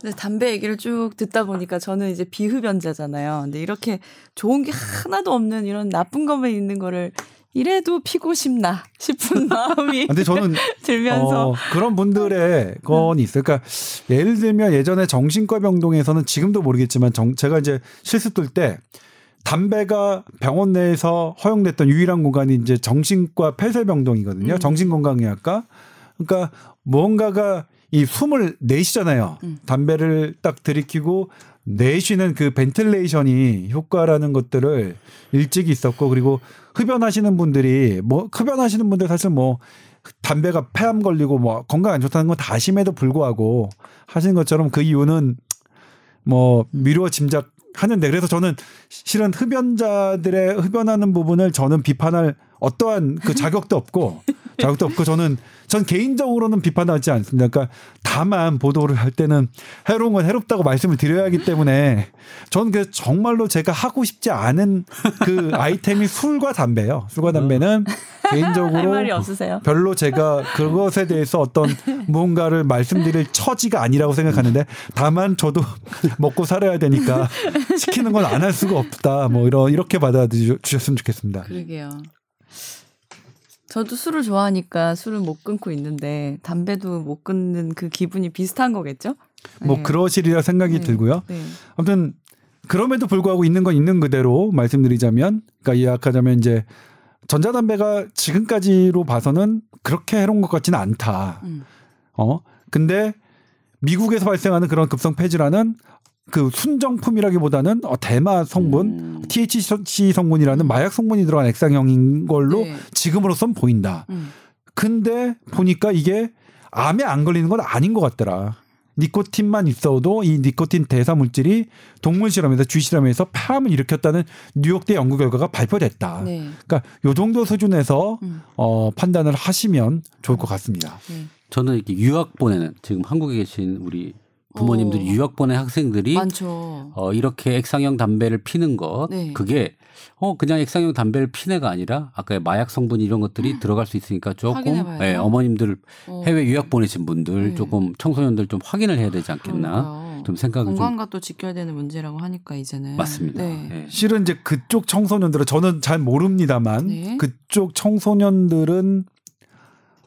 근데 담배 얘기를 쭉 듣다 보니까 저는 이제 비흡연자잖아요. 근데 이렇게 좋은 게 하나도 없는 이런 나쁜 것만 있는 거를 이래도 피고 싶나 싶은 마음이 근데 저는 들면서 어, 그런 분들의 건 있어요. 그러니까 예를 들면 예전에 정신과 병동에서는 지금도 모르겠지만 정, 제가 이제 실습 들때 담배가 병원 내에서 허용됐던 유일한 공간이 이제 정신과 폐쇄병동이거든요. 음. 정신건강의학과. 그러니까 무언가가 이 숨을 내쉬잖아요. 음. 담배를 딱 들이키고 내쉬는 그 벤틀레이션이 효과라는 것들을 일찍이 있었고 그리고 흡연하시는 분들이 뭐 흡연하시는 분들 사실 뭐 담배가 폐암 걸리고 뭐 건강 안 좋다는 건다 아심에도 불구하고 하시는 것처럼 그 이유는 뭐 미루어 짐작 하는데 그래서 저는 실은 흡연자들의 흡연하는 부분을 저는 비판할 어떠한 그 자격도 없고 자격도 없고 저는 전 개인적으로는 비판하지 않습니다. 그러니까 다만 보도를 할 때는 해로운 건 해롭다고 말씀을 드려야 하기 때문에 저는 그 정말로 제가 하고 싶지 않은 그 아이템이 술과 담배예요. 술과 담배는 개인적으로 별로 제가 그것에 대해서 어떤 무언가를 말씀드릴 처지가 아니라고 생각하는데 다만 저도 먹고 살아야 되니까 시키는 건 안 할 수가 없다. 뭐 이런 이렇게 받아주셨으면 좋겠습니다. 그러게요. 저도 술을 좋아하니까 술을 못 끊고 있는데 담배도 못 끊는 그 기분이 비슷한 거겠죠? 뭐 네. 그러시리라 생각이 네. 들고요. 네. 아무튼 그럼에도 불구하고 있는 건 있는 그대로 말씀드리자면 그러니까 이야기하자면 이제 전자담배가 지금까지로 봐서는 그렇게 해로운 것 같지는 않다. 음. 어 근데 미국에서 발생하는 그런 급성 폐질환은 그 순정품이라기보다는 어, 대마 성분, 음. THC 성분이라는 음. 마약 성분이 들어간 액상형인 걸로 네. 지금으로선 보인다. 음. 근데 보니까 이게 암에 안 걸리는 건 아닌 것 같더라. 니코틴만 있어도 이 니코틴 대사 물질이 동물 실험에서 쥐 실험에서 폐암을 일으켰다는 뉴욕대 연구 결과가 발표됐다. 네. 그러니까 요 정도 수준에서 음. 어, 판단을 하시면 좋을 것 같습니다. 네. 저는 이렇게 유학 보내는 지금 한국에 계신 우리 부모님들 어. 유학 보낸 학생들이 많죠. 어 이렇게 액상형 담배를 피는 것 네. 그게 어 그냥 액상형 담배를 피네가 아니라 아까 마약 성분 이런 것들이 들어갈 수 있으니까 조금 예, 어머님들 어. 해외 유학 보내신 분들 네. 조금 청소년들 좀 확인을 해야 되지 않겠나 그러니까요. 좀 생각을 건강과 또 지켜야 되는 문제라고 하니까 이제는 맞습니다. 네. 네. 실은 이제 그쪽 청소년들은 저는 잘 모릅니다만 네. 그쪽 청소년들은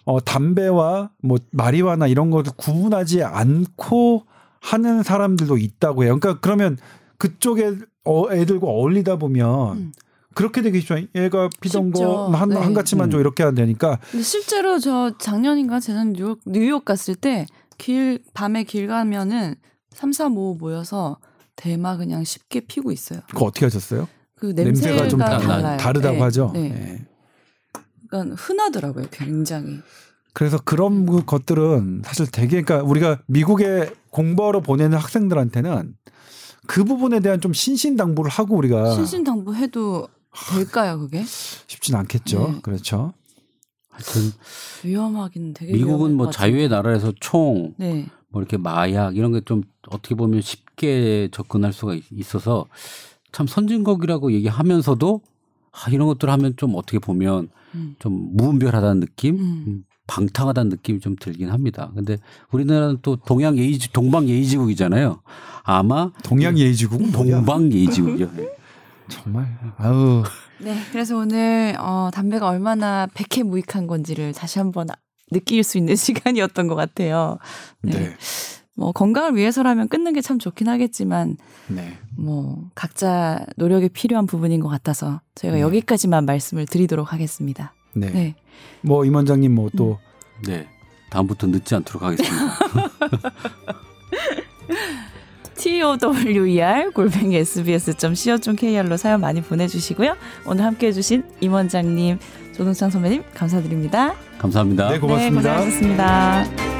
어 담배와 뭐 마리화나 이런 것을 구분하지 않고 하는 사람들도 있다고 해요. 그러니까 그러면 그쪽에 어, 애들과 어울리다 보면 음. 그렇게 되기 쉽죠. 얘가 피던 거 한 네. 한 가치만 줘 음. 이렇게 하면 되니까. 근데 실제로 저 작년인가 재작 뉴욕, 뉴욕 갔을 때 길 밤에 길 가면은 3, 4, 5 모여서 대마 그냥 쉽게 피고 있어요. 그거 어떻게 하셨어요? 그 냄새가, 냄새가 좀 달라요. 다르다고 네. 하죠. 네. 네. 그러니까 흔하더라고요, 굉장히. 그래서 그런 것들은 사실 되게 그러니까 우리가 미국에 공부하러 보내는 학생들한테는 그 부분에 대한 좀 신신당부를 하고 우리가 신신당부해도 될까요, 그게? 쉽진 않겠죠. 네. 그렇죠. 하여튼 위험하긴 되게 미국은 뭐 자유의 나라에서 총, 네. 뭐 이렇게 마약 이런 게 좀 어떻게 보면 쉽게 접근할 수가 있어서 참 선진국이라고 얘기하면서도 아, 이런 것들 하면 좀 어떻게 보면 음. 좀 무분별하다는 느낌, 음. 음. 방탕하다는 느낌이 좀 들긴 합니다. 근데 우리나라는 또 동양 예의지 동방 예의지국이잖아요. 아마 동양 예의지국 동방 예의지국이요. 정말 아우. 네, 그래서 오늘 어, 담배가 얼마나 백해 무익한 건지를 다시 한번 느낄 수 있는 시간이었던 것 같아요. 네. 네. 뭐 건강을 위해서라면 끊는 게 참 좋긴 하겠지만 네. 뭐 각자 노력이 필요한 부분인 것 같아서 저희가 네. 여기까지만 말씀을 드리도록 하겠습니다. 네. 네. 뭐 임원장님 뭐또 음. 네. 다음부터 늦지 않도록 하겠습니다. TOWER 골뱅이 sbs.co.kr로 사연 많이 보내주시고요. 오늘 함께해 주신 임원장님, 조동찬 선배님 감사드립니다. 감사합니다. 네, 고맙습니다. 네, 고생하셨습니다.